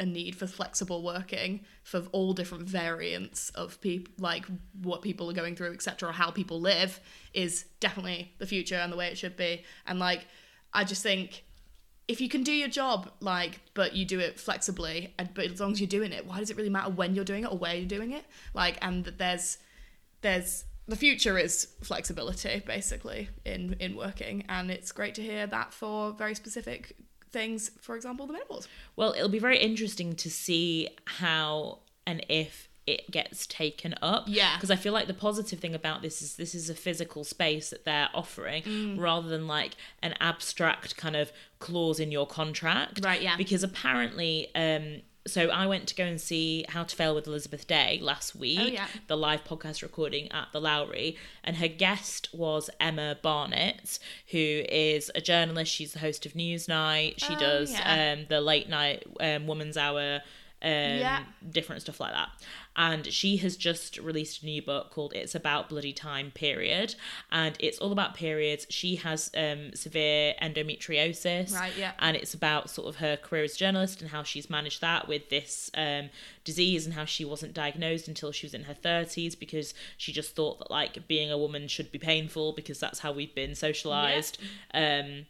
a need for flexible working for all different variants of people, like what people are going through, etc., or how people live, is definitely the future and the way it should be. And, like, I just think if you can do your job, like, but you do it flexibly, and but as long as you're doing it, why does it really matter when you're doing it or where you're doing it? Like, and that there's there's the future is flexibility basically in in working and it's great to hear that for very specific things for example the menopause Well, it'll be very interesting to see how and if it gets taken up. Yeah. Because I feel like the positive thing about this is this is a physical space that they're offering Mm. rather than like an abstract kind of clause in your contract. Right, yeah. Because apparently, um, so I went to go and see How to Fail with Elizabeth Day last week, Oh, yeah. the live podcast recording at the Lowry, and her guest was Emma Barnett, who is a journalist. She's the host of Newsnight. She Oh, does yeah. um, the late night um, woman's hour um, Yeah. different stuff like that and she has just released a new book called it's about bloody time period. And it's all about periods. She has um, severe endometriosis. Right, yeah. and it's about sort of her career as a journalist and how she's managed that with this um, disease and how she wasn't diagnosed until she was in her 30s because she just thought that like being a woman should be painful because that's how we've been socialized. Um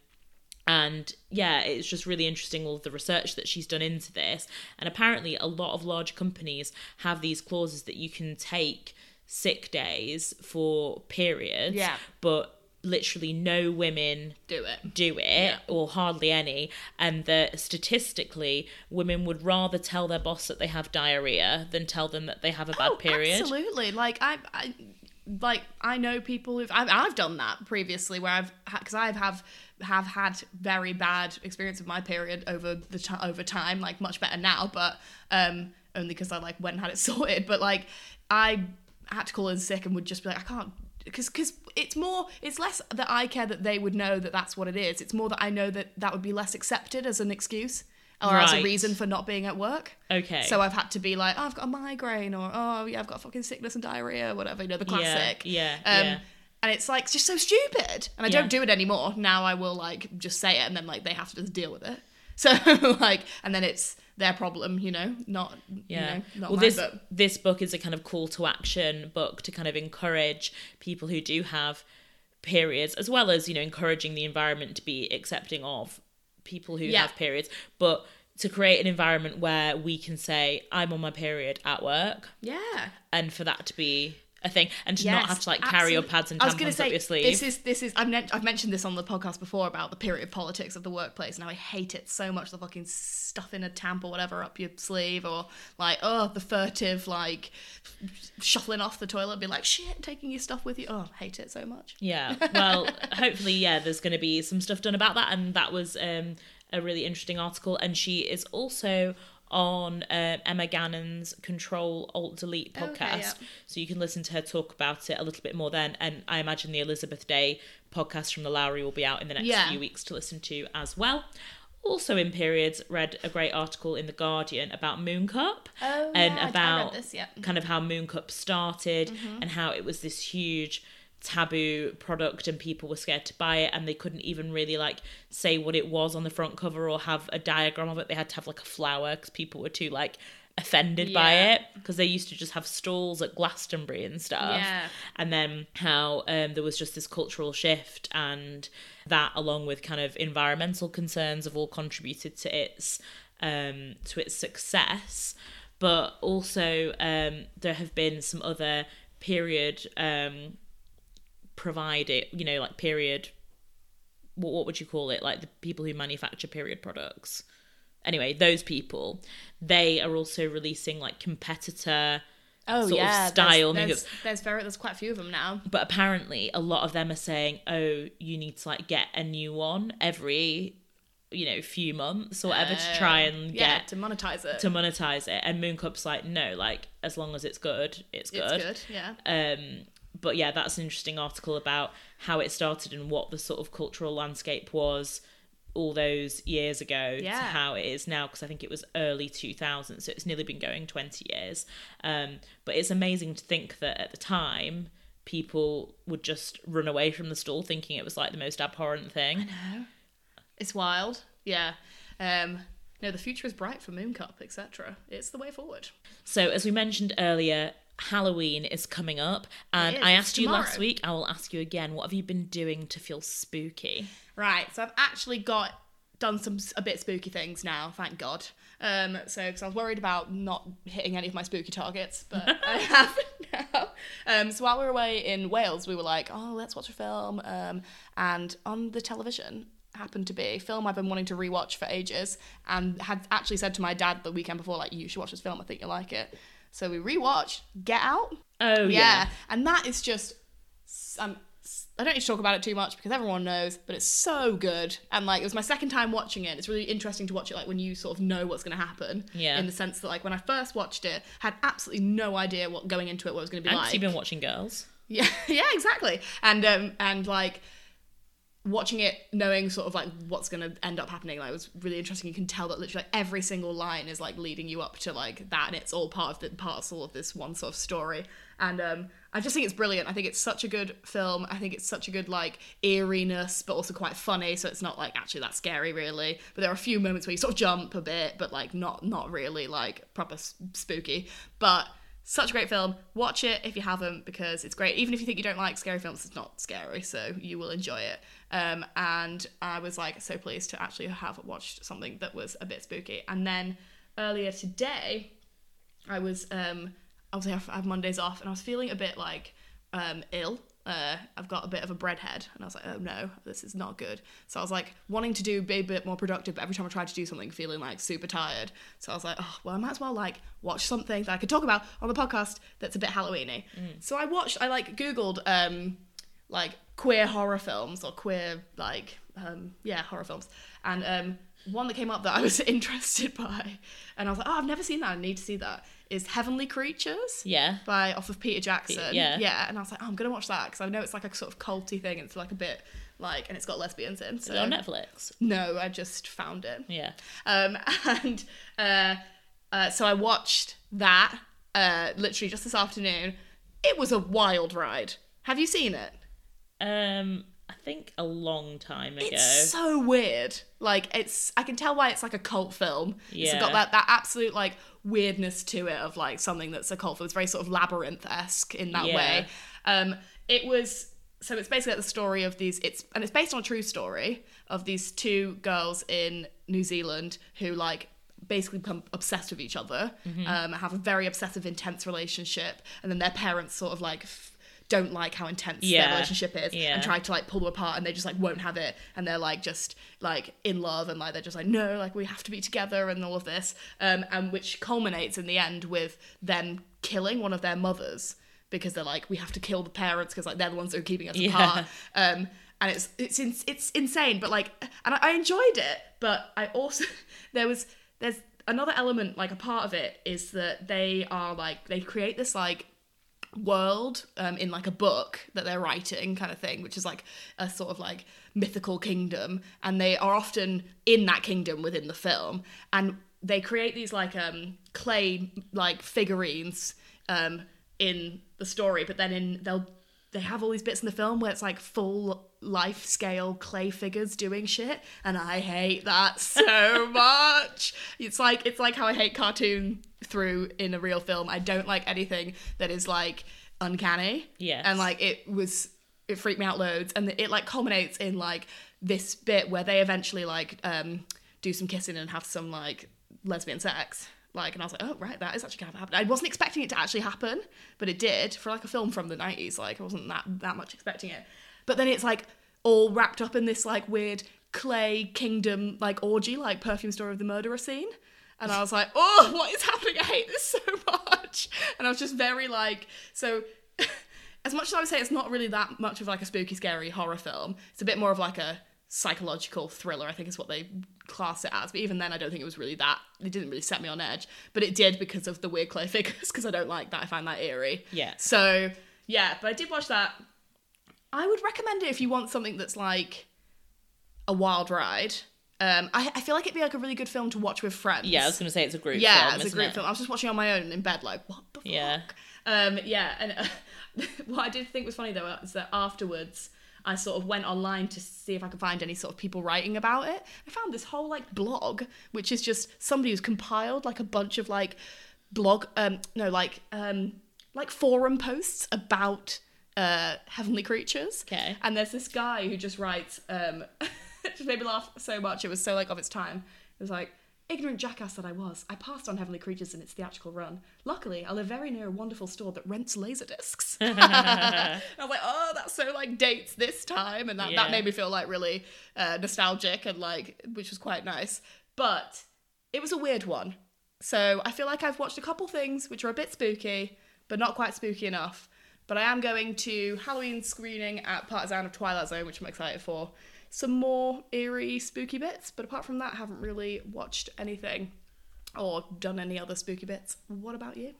and yeah it's just really interesting all of the research that she's done into this. And apparently a lot of large companies have these clauses that you can take sick days for periods Yeah. but literally no women do it. do it or hardly any. And that statistically women would rather tell their boss that they have diarrhea than tell them that they have a bad Oh, period. absolutely. Like i i like i know people who've i've, I've done that previously where i've because i've have have had very bad experience of my period over the ti over time like much better now but um only because i like went and had it *laughs* sorted. But like i had to call in sick and would just be like i can't because because it's more it's less that i care that they would know that that's what it is. It's more that i know that that would be less accepted as an excuse or as a reason for not being at work. Okay. So I've had to be like, oh, I've got a migraine, or oh, yeah, I've got fucking sickness and diarrhea, whatever, you know, the classic. yeah, Um, yeah. And it's like just so stupid, and I Yeah. don't do it anymore. Now I will like just say it, and then like they have to just deal with it. *laughs* So like, and then it's their problem, you know, not yeah you know, not well mine, this but this book is a kind of call to action book to kind of encourage people who do have periods as well as you know encouraging the environment to be accepting of people who Yeah. have periods but to create an environment where we can say i'm on my period at work yeah, and for that to be a thing, and to not have to like carry your pads and I was gonna tampons say, up your sleeve. This is this is I've, men- I've mentioned this on the podcast before about the period politics of the workplace and how I hate it so much. The fucking stuffing a tamp or whatever up your sleeve, or like oh the furtive like shuffling off the toilet, be like shit, taking your stuff with you. Oh, hate it so much. Yeah. Well, *laughs* hopefully, yeah, there's going to be some stuff done about that. And that was um, a really interesting article. And she is also on uh, Emma Gannon's Control Alt Delete podcast. Okay, yeah. So you can listen to her talk about it a little bit more then. And I imagine the Elizabeth Day podcast from the Lowry will be out in the next Yeah. few weeks to listen to as well. Also in periods, read a great article in the Guardian about Moon Cup Oh, and yeah, I- I read about this, yeah. kind of how Moon Cup started Mm-hmm. and how it was this huge taboo product and people were scared to buy it and they couldn't even really like say what it was on the front cover or have a diagram of it. They had to have like a flower because people were too like offended by it because they used to just have stalls at Glastonbury and stuff. Yeah. and then how um, there was just this cultural shift and that along with kind of environmental concerns have all contributed to its um, to its success. But also um, there have been some other period um, provided you know like period what, what would you call it like the people who manufacture period products anyway those people they are also releasing like competitor Oh sort of yeah, style There's, there's, there's very there's quite a few of them now. but apparently a lot of them are saying oh you need to like get a new one every you know few months or whatever to try and Uh, yeah get to monetize it. to monetize it and mooncup's like no like as long as it's good it's good, it's good. Yeah. um but yeah that's an interesting article about how it started and what the sort of cultural landscape was all those years ago to Yeah. how it is now because i think it was early 2000 so it's nearly been going 20 years um but it's amazing to think that at the time people would just run away from the stall thinking it was like the most abhorrent thing I know It's wild. Yeah. Um, no, the future is bright for Moon Cup, etc. It's the way forward. So, as we mentioned earlier, Halloween is coming up, and I asked you last week. I will ask you again. What have you been doing to feel spooky? Right. So I've actually got done some a bit spooky things now. Thank God. Um, so because I was worried about not hitting any of my spooky targets, but *laughs* I have now. Um, so while we were away in Wales, we were like, oh, let's watch a film. Um, and on the television happened to be a film I've been wanting to rewatch for ages, and had actually said to my dad the weekend before, like, you should watch this film. I think you'll like it. So we rewatched Get Out. Oh Yeah, and that is just. Um, I don't need to talk about it too much because everyone knows, but it's so good. And like, it was my second time watching it. It's really interesting to watch it like when you sort of know what's going to happen. Yeah. In the sense that like when I first watched it, had absolutely no idea what going into it what it was going to be And like. you've been watching Girls. *laughs* Yeah, yeah, exactly. And um and like watching it knowing sort of like what's going to end up happening like was really interesting. You can tell that literally like, every single line is like leading you up to like that and it's all part of the parcel of this one sort of story. And um i just think it's brilliant. I think it's such a good film. I think it's such a good like eeriness but also quite funny so it's not like actually that scary really. But there are a few moments where you sort of jump a bit but like not not really like proper spooky. But such a great film. Watch it if you haven't because it's great. Even if you think you don't like scary films, it's not scary, so you will enjoy it. Um, and I was like so pleased to actually have watched something that was a bit spooky. And then earlier today, I was um, obviously I have- Mondays off, and I was feeling a bit like um, ill. Uh, I've got a bit of a breadhead, and I was like, oh no, this is not good. So I was like wanting to do be a bit more productive, but every time I tried to do something, feeling like super tired. So I was like, oh well, I might as well like watch something that I could talk about on the podcast that's a bit Halloweeny. So I watched, I like googled um, like queer horror films or queer like um, yeah horror films, and um, one that came up that I was *laughs* interested by, and I was like, oh, I've never seen that. I need to see that. Is Heavenly Creatures? Yeah. by off of Peter Jackson. yeah. yeah. And I was like, oh, I'm gonna watch that because I know it's like a sort of culty thing. And it's like a bit like, and it's got lesbians in. So Is it on Netflix? no, I just found it. Yeah. Um, *laughs* and uh, uh, so I watched that uh, literally just this afternoon. It was a wild ride. Have you seen it? Um, think a long time ago. It's so weird. Like it's, I can tell why it's like a cult film. It's Yeah. got that that absolute like weirdness to it of like something that's a cult film. It's very sort of labyrinth esque in that Yeah. way. Um, it was so it's basically like the story of these. It's and it's based on a true story of these two girls in New Zealand who like basically become obsessed with each other, Mm-hmm. um, have a very obsessive, intense relationship, and then their parents sort of like don't like how intense their relationship is Yeah. and try to like pull them apart, and they just like won't have it, and they're like just like in love, and like they're just like no, like we have to be together, and all of this, um, and which culminates in the end with them killing one of their mothers because they're like we have to kill the parents because like they're the ones that are keeping us Yeah. apart um and it's it's ins- it's insane but like and I, I enjoyed it but i also *laughs* there was there's another element like a part of it is that they are like they create this like world um, in like a book that they're writing kind of thing which is like a sort of like mythical kingdom. And they are often in that kingdom within the film. And they create these like um clay like figurines um in the story but then in they'll they have all these bits in the film where it's like full life scale clay figures doing shit. And i hate that so *laughs* much. It's like it's like how i hate cartoon through in a real film. I don't like anything that is like uncanny. Yeah. and like it was it freaked me out loads. And it like culminates in like this bit where they eventually like um do some kissing and have some like lesbian sex. Like and i was like oh right that is actually kind of happening i wasn't expecting it to actually happen but it did for like a film from the 90s like i wasn't that that much expecting it. But then it's like all wrapped up in this like weird clay kingdom like orgy like perfume story of the murderer scene and I was like, oh, *laughs* what is happening? I hate this so much. And I was just very like, so *laughs* as much as I would say it's not really that much of like a spooky, scary horror film, it's a bit more of like a psychological thriller, I think is what they class it as. But even then, I don't think it was really that. It didn't really set me on edge. But it did because of the weird clay *laughs* figures, because I don't like that. I find that eerie. Yeah. So, yeah, but I did watch that. I would recommend it if you want something that's like a wild ride. Um, I, I feel like it'd be like a really good film to watch with friends. Yeah, I was gonna say it's a group Yeah, film. it's a group it? film. I was just watching on my own in bed, like, what the fuck? Yeah. Um, yeah, and uh, *laughs* what I did think was funny though is that afterwards I sort of went online to see if I could find any sort of people writing about it. I found this whole like blog, which is just somebody who's compiled like a bunch of like blog, um, no, like um, like forum posts about uh, heavenly creatures. Okay. And there's this guy who just writes, um, *laughs* made me laugh so much. It was so like of its time. It was like, ignorant jackass that I was, I passed on Heavenly Creatures in its theatrical run. Luckily, I live very near a wonderful store that rents laser discs. *laughs* I was like, oh, that's so like dates this time, and that, Yeah. that made me feel like really uh, nostalgic and like, which was quite nice. But it was a weird one. So I feel like I've watched a couple things which are a bit spooky, but not quite spooky enough. But I am going to Halloween screening at Partisan of Twilight Zone, which I'm excited for. Some more eerie, spooky bits, but apart from that, I haven't really watched anything or done any other spooky bits. What about you?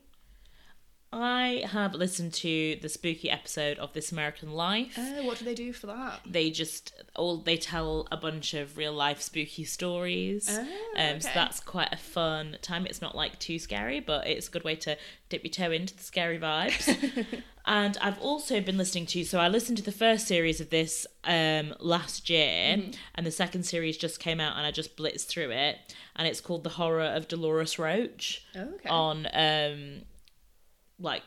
I have listened to the spooky episode of This American Life. Uh, what do they do for that? they just all they tell a bunch of real life spooky stories. Oh, um, so that's quite a fun time. It's not like too scary, but it's a good way to dip your toe into the scary vibes. *laughs* and I've also been listening to so I listened to the first series of this um last year Mm-hmm. and the second series just came out and I just blitzed through it and it's called The Horror of Dolores Roach Okay. on um like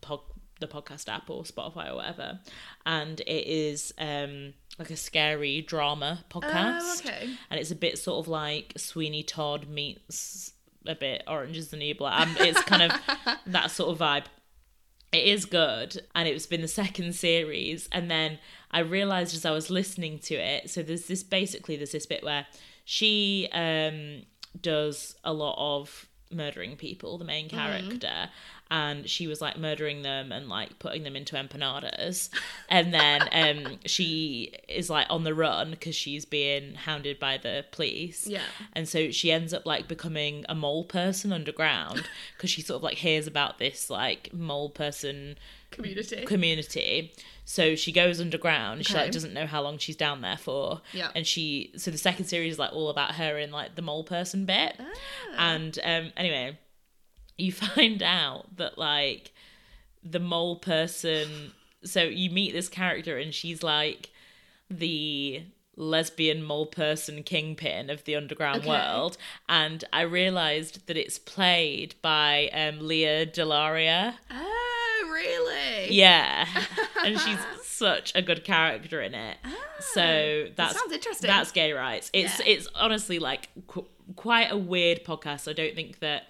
pod, the podcast app or Spotify or whatever, and it is um like a scary drama podcast. Oh, okay. And it's a bit sort of like Sweeney Todd meets a bit Orange is the New Black. Um, it's kind of *laughs* that sort of vibe. It is good, and it's been the second series, and then I realized as I was listening to it. So there's this basically there's this bit where she um does a lot of murdering people, the main character, and she was like murdering them and like putting them into empanadas, and then um she is like on the run because she's being hounded by the police. Yeah. And so she ends up like becoming a mole person underground because she sort of like hears about this like mole person Community. community. So she goes underground. She like doesn't know how long she's down there for. Yeah. And she so the second series is like all about her in like the mole person bit. Ah. And um anyway, you find out that like the mole person so you meet this character and she's like the lesbian mole person kingpin of the underground Okay. world and i realized that it's played by um Lea DeLaria Oh, really? yeah. *laughs* and she's such a good character in it. so that's Ah, sounds interesting. That's gay rights. It's Yeah. it's honestly like qu- quite a weird podcast. I don't think that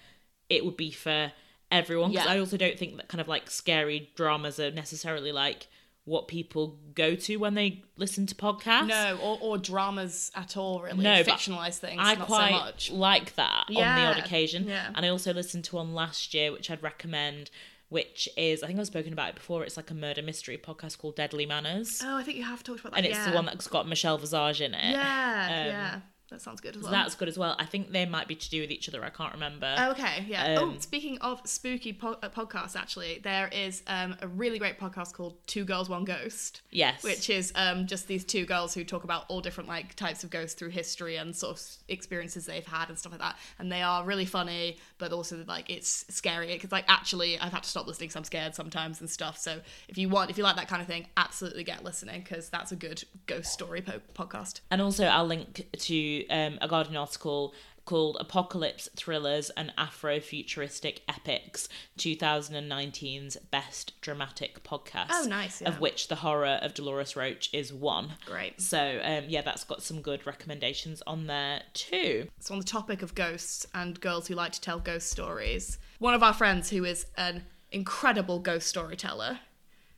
it would be for everyone because Yeah. I also don't think that kind of like scary dramas are necessarily like what people go to when they listen to podcasts. No, or, or dramas at all, really. No, fictionalized things. I not quite so much. like that on the odd occasion. yeah. And I also listened to one last year, which I'd recommend, which is I think I've spoken about it before. It's like a murder mystery podcast called Deadly Manners, Oh, I think you have talked about that. and it's yeah. the one that's got Michelle Visage in it. Yeah, Um, yeah. That sounds good as well. that's good as well. I think they might be to do with each other. I can't remember. Oh, Okay, yeah. Um, oh, speaking of spooky po- uh, podcasts, actually, there is um, a really great podcast called Two Girls, One Ghost. yes. Which is um, just these two girls who talk about all different like types of ghosts through history and sort of experiences they've had and stuff like that. And they are really funny, but also like it's scary because like actually I've had to stop listening because I'm scared sometimes and stuff. So if you want, if you like that kind of thing, absolutely get listening because that's a good ghost story po- podcast. And also, I'll link to um, a Guardian article called Apocalypse Thrillers and Afrofuturistic Epics 2019's Best Dramatic Podcast. Oh, nice, yeah. Of which The Horror of Dolores Roach is one. Great. So, um, yeah, that's got some good recommendations on there too. So on the topic of ghosts and girls who like to tell ghost stories, one of our friends who is an incredible ghost storyteller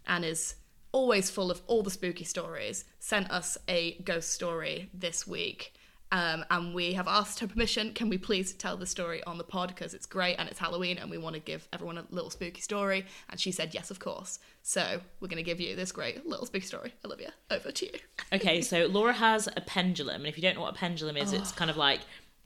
and is always full of all the spooky stories sent us a ghost story this week. Um, and we have asked her permission. Can we please tell the story on the pod because it's great and it's Halloween and we want to give everyone a little spooky story? And she said yes, of course. So we're going to give you this great little spooky story. Olivia, over to you. Okay, so Laura has a pendulum, and if you don't know what a pendulum is, it's kind of like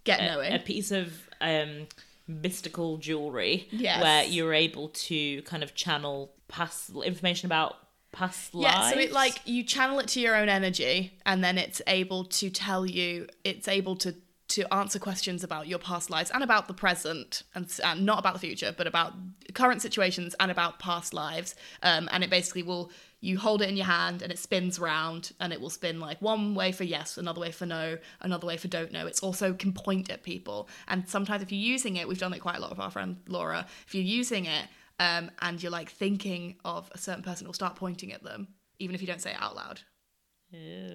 Get a, knowing. a piece of um, mystical jewelry Yes. where you're able to kind of channel past information about past lives. Yeah, so it like you channel it to your own energy, and then it's able to tell you, it's able to to answer questions about your past lives and about the present, and, and not about the future, but about current situations and about past lives. Um, and it basically will you hold it in your hand and it spins round, and it will spin like one way for yes, another way for no, another way for don't know. It's also can point at people, and sometimes if you're using it, we've done it quite a lot with our friend Laura. If you're using it um, and you're like thinking of a certain person, it'll start pointing at them, even if you don't say it out loud.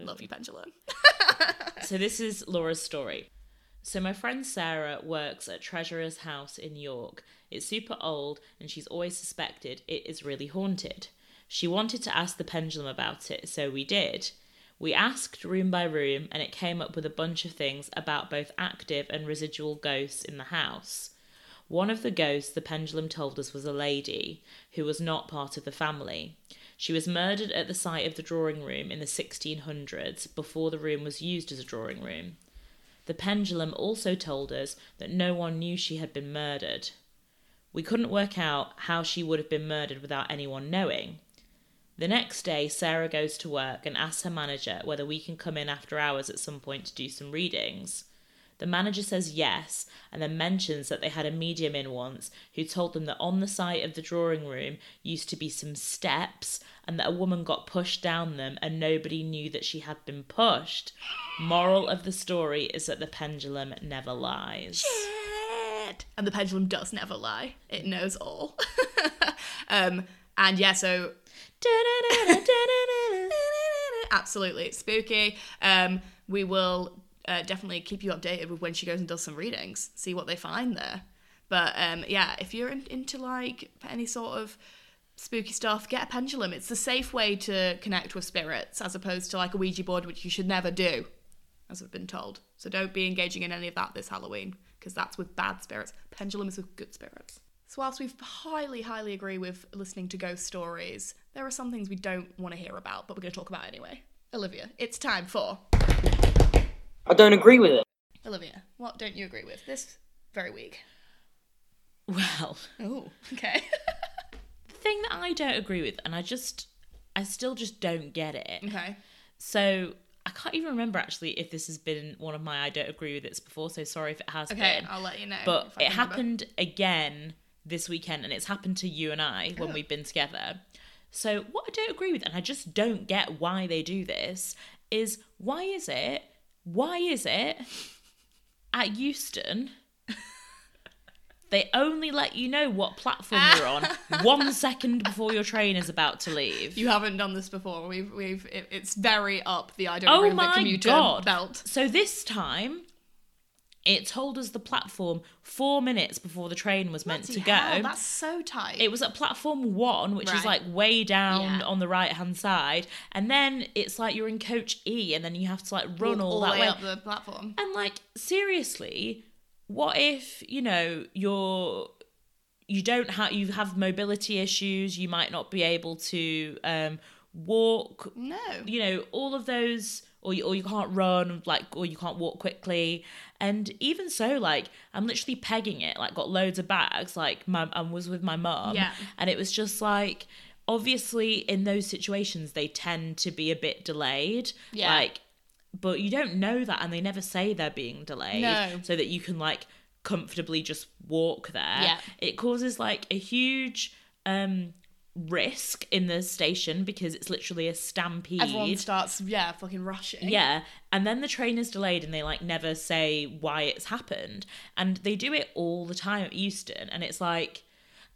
Love you, pendulum. *laughs* So this is Laura's story. So my friend Sarah works at Treasurer's House in York. It's super old and she's always suspected it is really haunted. She wanted to ask the pendulum about it, so we did. We asked room by room and it came up with a bunch of things about both active and residual ghosts in the house. One of the ghosts the pendulum told us was a lady who was not part of the family. She was murdered at the site of the drawing room in the 1600s before the room was used as a drawing room. The pendulum also told us that no one knew she had been murdered. We couldn't work out how she would have been murdered without anyone knowing. The next day, Sarah goes to work and asks her manager whether we can come in after hours at some point to do some readings. The manager says yes, and then mentions that they had a medium in once who told them that on the site of the drawing room used to be some steps and that a woman got pushed down them and nobody knew that she had been pushed. Moral of the story is that the pendulum never lies. Shit. And the pendulum does never lie. It knows all. *laughs* um, and yeah, so *laughs* absolutely it's spooky. Um, we will uh, definitely keep you updated with when she goes and does some readings, see what they find there. But um, yeah, if you're in, into like any sort of spooky stuff, get a pendulum. It's the safe way to connect with spirits as opposed to like a Ouija board, which you should never do, as I've been told. So don't be engaging in any of that this Halloween because that's with bad spirits. Pendulum is with good spirits. So whilst we highly, highly agree with listening to ghost stories, there are some things we don't want to hear about, but we're going to talk about anyway. Olivia, it's time for I don't agree with it. Olivia. What don't you agree with this very week? Well, Oh, okay. *laughs* the thing that I don't agree with, and I just, I still just don't get it. okay. So I can't even remember actually if this has been one of my I don't agree with it's before. So sorry if it has Okay, been. I'll let you know. but it remember. happened again this weekend, and it's happened to you and I when Oh. we've been together. So what I don't agree with, and I just don't get why they do this, is why is it? Why is it at Euston? *laughs* they only let you know what platform you're on *laughs* one second before your train is about to leave. You haven't done this before. We've we've it, it's very up the I don't Oh the my commuter God. belt. So this time, it told us the platform four minutes before the train was meant to Bloody go. hell, that's so tight. it was at platform one, which is like way down Yeah. on the right hand side, and then it's like you're in coach E, and then you have to like run all, the that way, way. up the platform. And like seriously, what if you know you're you don't have you have mobility issues, you might not be able to um, walk No. you know all of those or you, or you can't run like or you can't walk quickly and even so like i'm literally pegging it like got loads of bags like my i was with my mum Yeah. and it was just like obviously in those situations they tend to be a bit delayed Yeah. like but you don't know that and they never say they're being delayed No. so that you can like comfortably just walk there Yeah. it causes like a huge um risk in the station because it's literally a stampede Everyone starts, yeah, fucking rushing. yeah, and then the train is delayed and they like never say why it's happened. And they do it all the time at Euston and it's like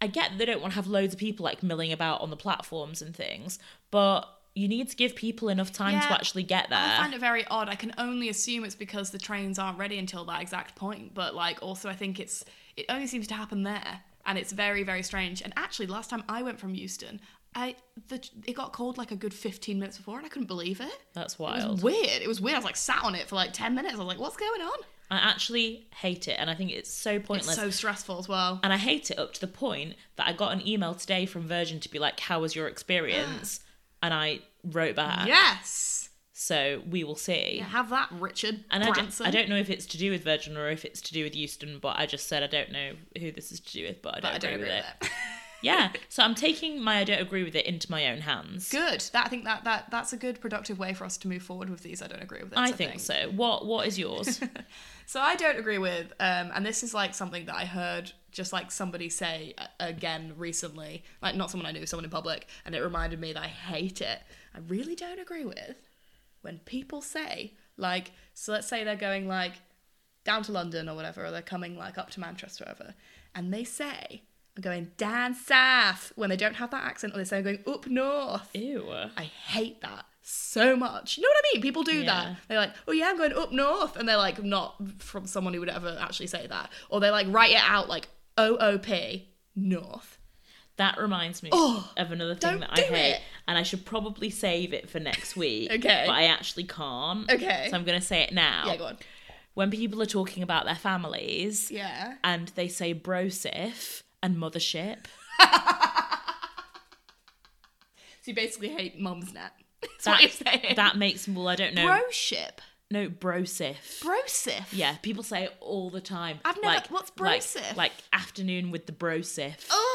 I get they don't want to have loads of people like milling about on the platforms and things, but you need to give people enough time Yeah, to actually get there. I find it very odd. I can only assume it's because the trains aren't ready until that exact point. But like, also, I think it's it only seems to happen there, and it's very very strange. And actually, last time I went from Euston, I the it got cold like a good fifteen minutes before, and I couldn't believe it. That's It was wild. weird. It was weird. I was like sat on it for like ten minutes. I was like, what's going on? I actually hate it and I think it's so It's pointless. so stressful as well. and I hate it up to the point that I got an email today from Virgin to be like, "How was your experience?" *gasps* and I wrote back. Yes. So we will see. Yeah, have that, Richard And I don't, Branson. I don't know if it's to do with Virgin or if it's to do with Euston, but I just said I don't know who this is to do with, but I don't, but I don't agree, agree with it. *laughs* Yeah, so I'm taking my I don't agree with it into my own hands. Good. That I think that that that's a good productive way for us to move forward with these. I don't agree with it. I think so. What What is yours? *laughs* So I don't agree with, um, and this is like something that I heard just like somebody say again recently, like not someone I knew, someone in public, and it reminded me that I hate it. I really don't agree with when people say like, so let's say they're going like down to London or whatever, or they're coming like up to Manchester or whatever, and they say I'm going down south when they don't have that accent, or they say I'm going up north. Ew. I hate that so much. You know what I mean? People do Yeah. that. They're like, oh yeah, I'm going up north. And they're like, not from someone who would ever actually say that. Or they like write it out like OOP, north. That reminds me Oh, of another thing that I hate, it. and I should probably save it for next week. Okay. But I actually can't. Okay. So I'm going to say it now. Yeah, go on. When people are talking about their families Yeah. and they say brosif and mothership, *laughs* So you basically hate Mumsnet. *laughs* That's that, what you're saying. that makes, well, I don't know. Broship. no, brosif. Brosif. Yeah, people say it all the time. I've never- Like, what's like- Like, afternoon with the brosif. Oh.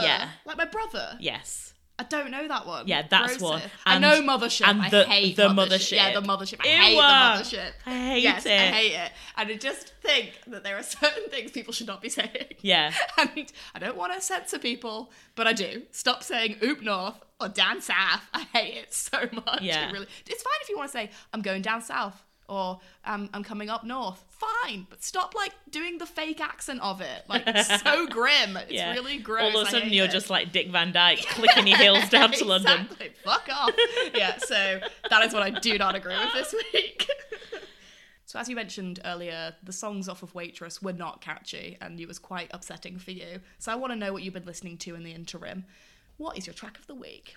Yeah. Like my brother. Yes. I don't know that one. Yeah, that's Brosif. one. I know mothership. and I the- hate the mothership. Yeah, the mothership. I Ew, hate the uh, mothership. I hate yes, I it. hate it. And I just think that there are *laughs* certain things people should not be saying. Yeah. *laughs* And I don't want to censor people, but I do. Stop saying oop north or down south. I hate it so *laughs* much. Yeah. It really, it's fine if you want to say I'm going down south or um, I'm coming up north. Fine, but stop like doing the fake accent of it. Like it's *laughs* so grim. It's yeah. really gross. All of a sudden, you're it. just like Dick Van Dyke *laughs* clicking your heels down to London. Exactly. Fuck off. yeah, so that is what I do not agree with this week. *laughs* so as you mentioned earlier, the songs off of Waitress were not catchy and it was quite upsetting for you. So I want to know what you've been listening to in the interim. What is your track of the week?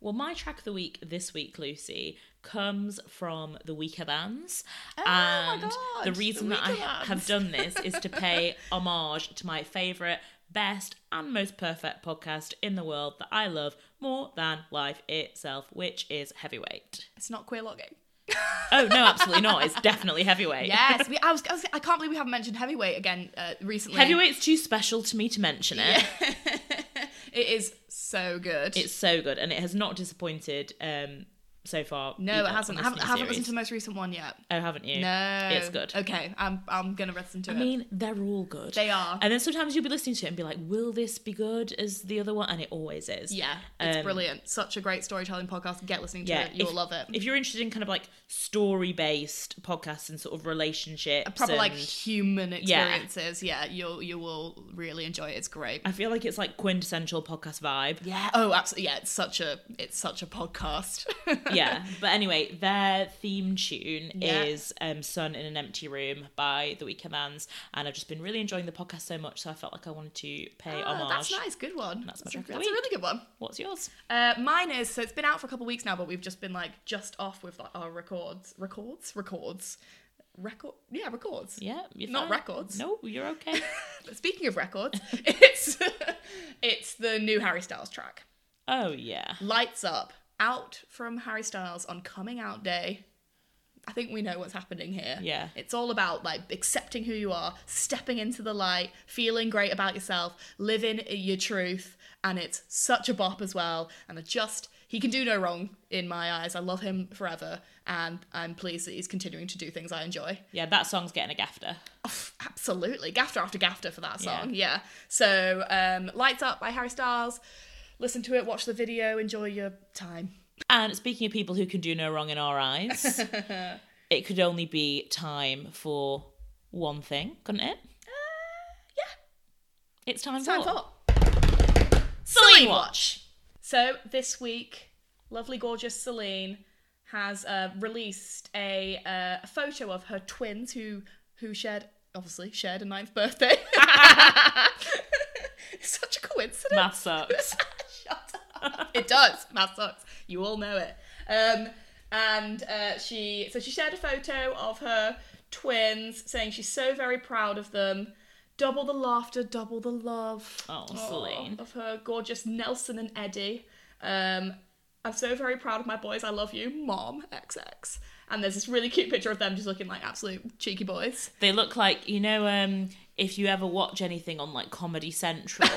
Well, my track of the week this week, Lucy, comes from the Weakerthans. Oh my and the the reason that I Bands. have done this is to *laughs* pay homage to my favourite, best, and most perfect podcast in the world that I love more than life itself, which is Heavyweight. It's not Queer Longing. Oh, no, absolutely not. It's *laughs* definitely Heavyweight. Yes, *laughs* we, I, was, I was. I can't believe we haven't mentioned heavyweight again uh, recently. Heavyweight's too special to me to mention it. it is so good. It's so good, and it has not disappointed um, so far. No, it hasn't. I haven't, I haven't listened to the most recent one yet. Oh, haven't you? No, It's good. Okay, I'm I'm gonna listen to I it. I mean, they're all good. They are. And then sometimes you'll be listening to it and be like, will this be good as the other one? And it always is. yeah, it's Um, brilliant. Such a great storytelling podcast. Get listening to Yeah, it. You'll if- love it. If you're interested in kind of like story based podcasts and sort of relationships, Proper like and- human Yeah. experiences. Yeah, you'll you will really enjoy it. It's great. I feel like it's like quintessential podcast vibe. Yeah. Oh, absolutely. Yeah, it's such a it's such a podcast. yeah. *laughs* But anyway, their theme tune Yeah. is um, Sun in an Empty Room by The Weakerthans. And I've just been really enjoying the podcast so much, so I felt like I wanted to pay Ah, homage. that's nice. Good one. That's That's, a, that's a really good one. What's yours? Uh, mine is so it's been out for a couple of weeks now, but we've just been like just off with like, our records, records, records, record. Yeah, records. Yeah, Not fine. records. No, you're okay. *laughs* Speaking of records, *laughs* it's *laughs* it's the new Harry Styles track. oh, yeah. Lights up, out from Harry Styles on coming out day. I think we know what's happening here. Yeah. It's all about like accepting who you are, stepping into the light, feeling great about yourself, living your truth, and it's such a bop as well. And I just he can do no wrong in my eyes. I love him forever, and I'm pleased that he's continuing to do things I enjoy. Yeah, that song's getting a gafter. Absolutely, gafter after gafter for that song. Yeah. So, um, Lights Up by Harry Styles. Listen to it, watch the video, enjoy your time. And speaking of people who can do no wrong in our eyes, *laughs* it could only be time for one thing, couldn't it? yeah. It's time, Time for, for Celine Watch. So this week, lovely, gorgeous Celine has uh, released a, uh, a photo of her twins who who shared obviously shared a ninth birthday. it's *laughs* *laughs* such a coincidence. Math sucks. It does. Math sucks. You all know it. Um, and uh, she so she shared a photo of her twins, saying she's so very proud of them. Double the laughter, double the love. Oh, Celine. Of her gorgeous Nelson and Eddy. Um, I'm so very proud of my boys. I love you, Mom XX. And there's this really cute picture of them just looking like absolute cheeky boys. They look like you know um, if you ever watch anything on like Comedy Central,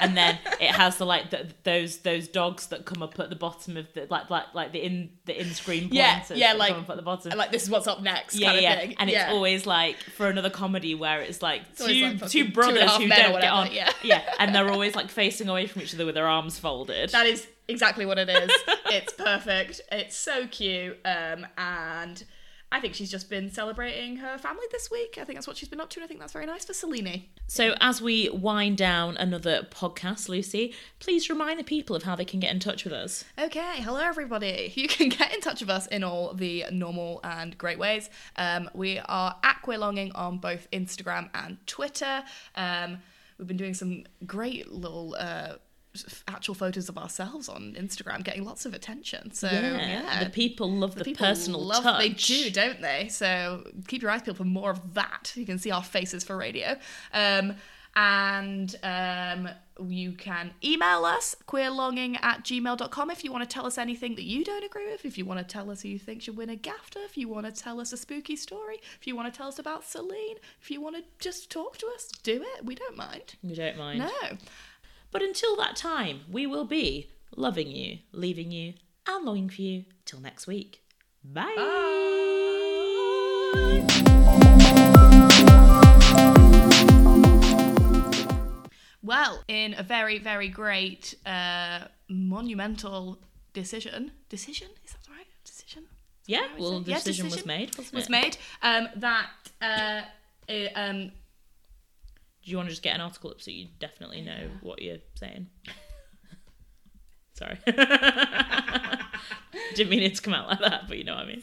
and then it has the like the, those those dogs that come up at the bottom of the like like like the in the in screen Yeah, yeah, like- come up at the bottom. Like, this is what's up next. yeah, kind yeah, of thing. and it's always like for another comedy where it's like always two like two two brothers half who don't get on, yeah. yeah, and they're always like facing away from each other with their arms folded. That is exactly what it is. *laughs* it's perfect. It's so cute. Um, and I think she's just been celebrating her family this week. I think that's what she's been up to, and I think that's very nice for Celine. So, as we wind down another podcast, Lucy, please remind the people of how they can get in touch with us. Okay, hello everybody. You can get in touch with us in all the normal and great ways. Um, we are at Queer Longing on both Instagram and Twitter. Um, we've been doing some great little uh, actual photos of ourselves on Instagram, getting lots of attention. So yeah, the people love the, people personal love, touch. They do, don't they? So keep your eyes peeled for more of that. You can see our faces for radio. Um, and um, you can email us queerlonging at gmail.com if you want to tell us anything that you don't agree with if you want to tell us who you think should win a gafter if you want to tell us a spooky story if you want to tell us about celine if you want to just talk to us do it we don't mind You don't mind. no But until that time, we will be loving you, leaving you, and longing for you. Till next week. Bye. Well, in a very, very great, uh, monumental decision. Decision? Is that the right? Decision? Yeah, well, the Yeah, decision, was made, Was made. Um, that uh, it, um, you want to just get an article up so you definitely know what you're saying? *laughs* Sorry. *laughs* Didn't mean it to come out like that, but you know what I mean.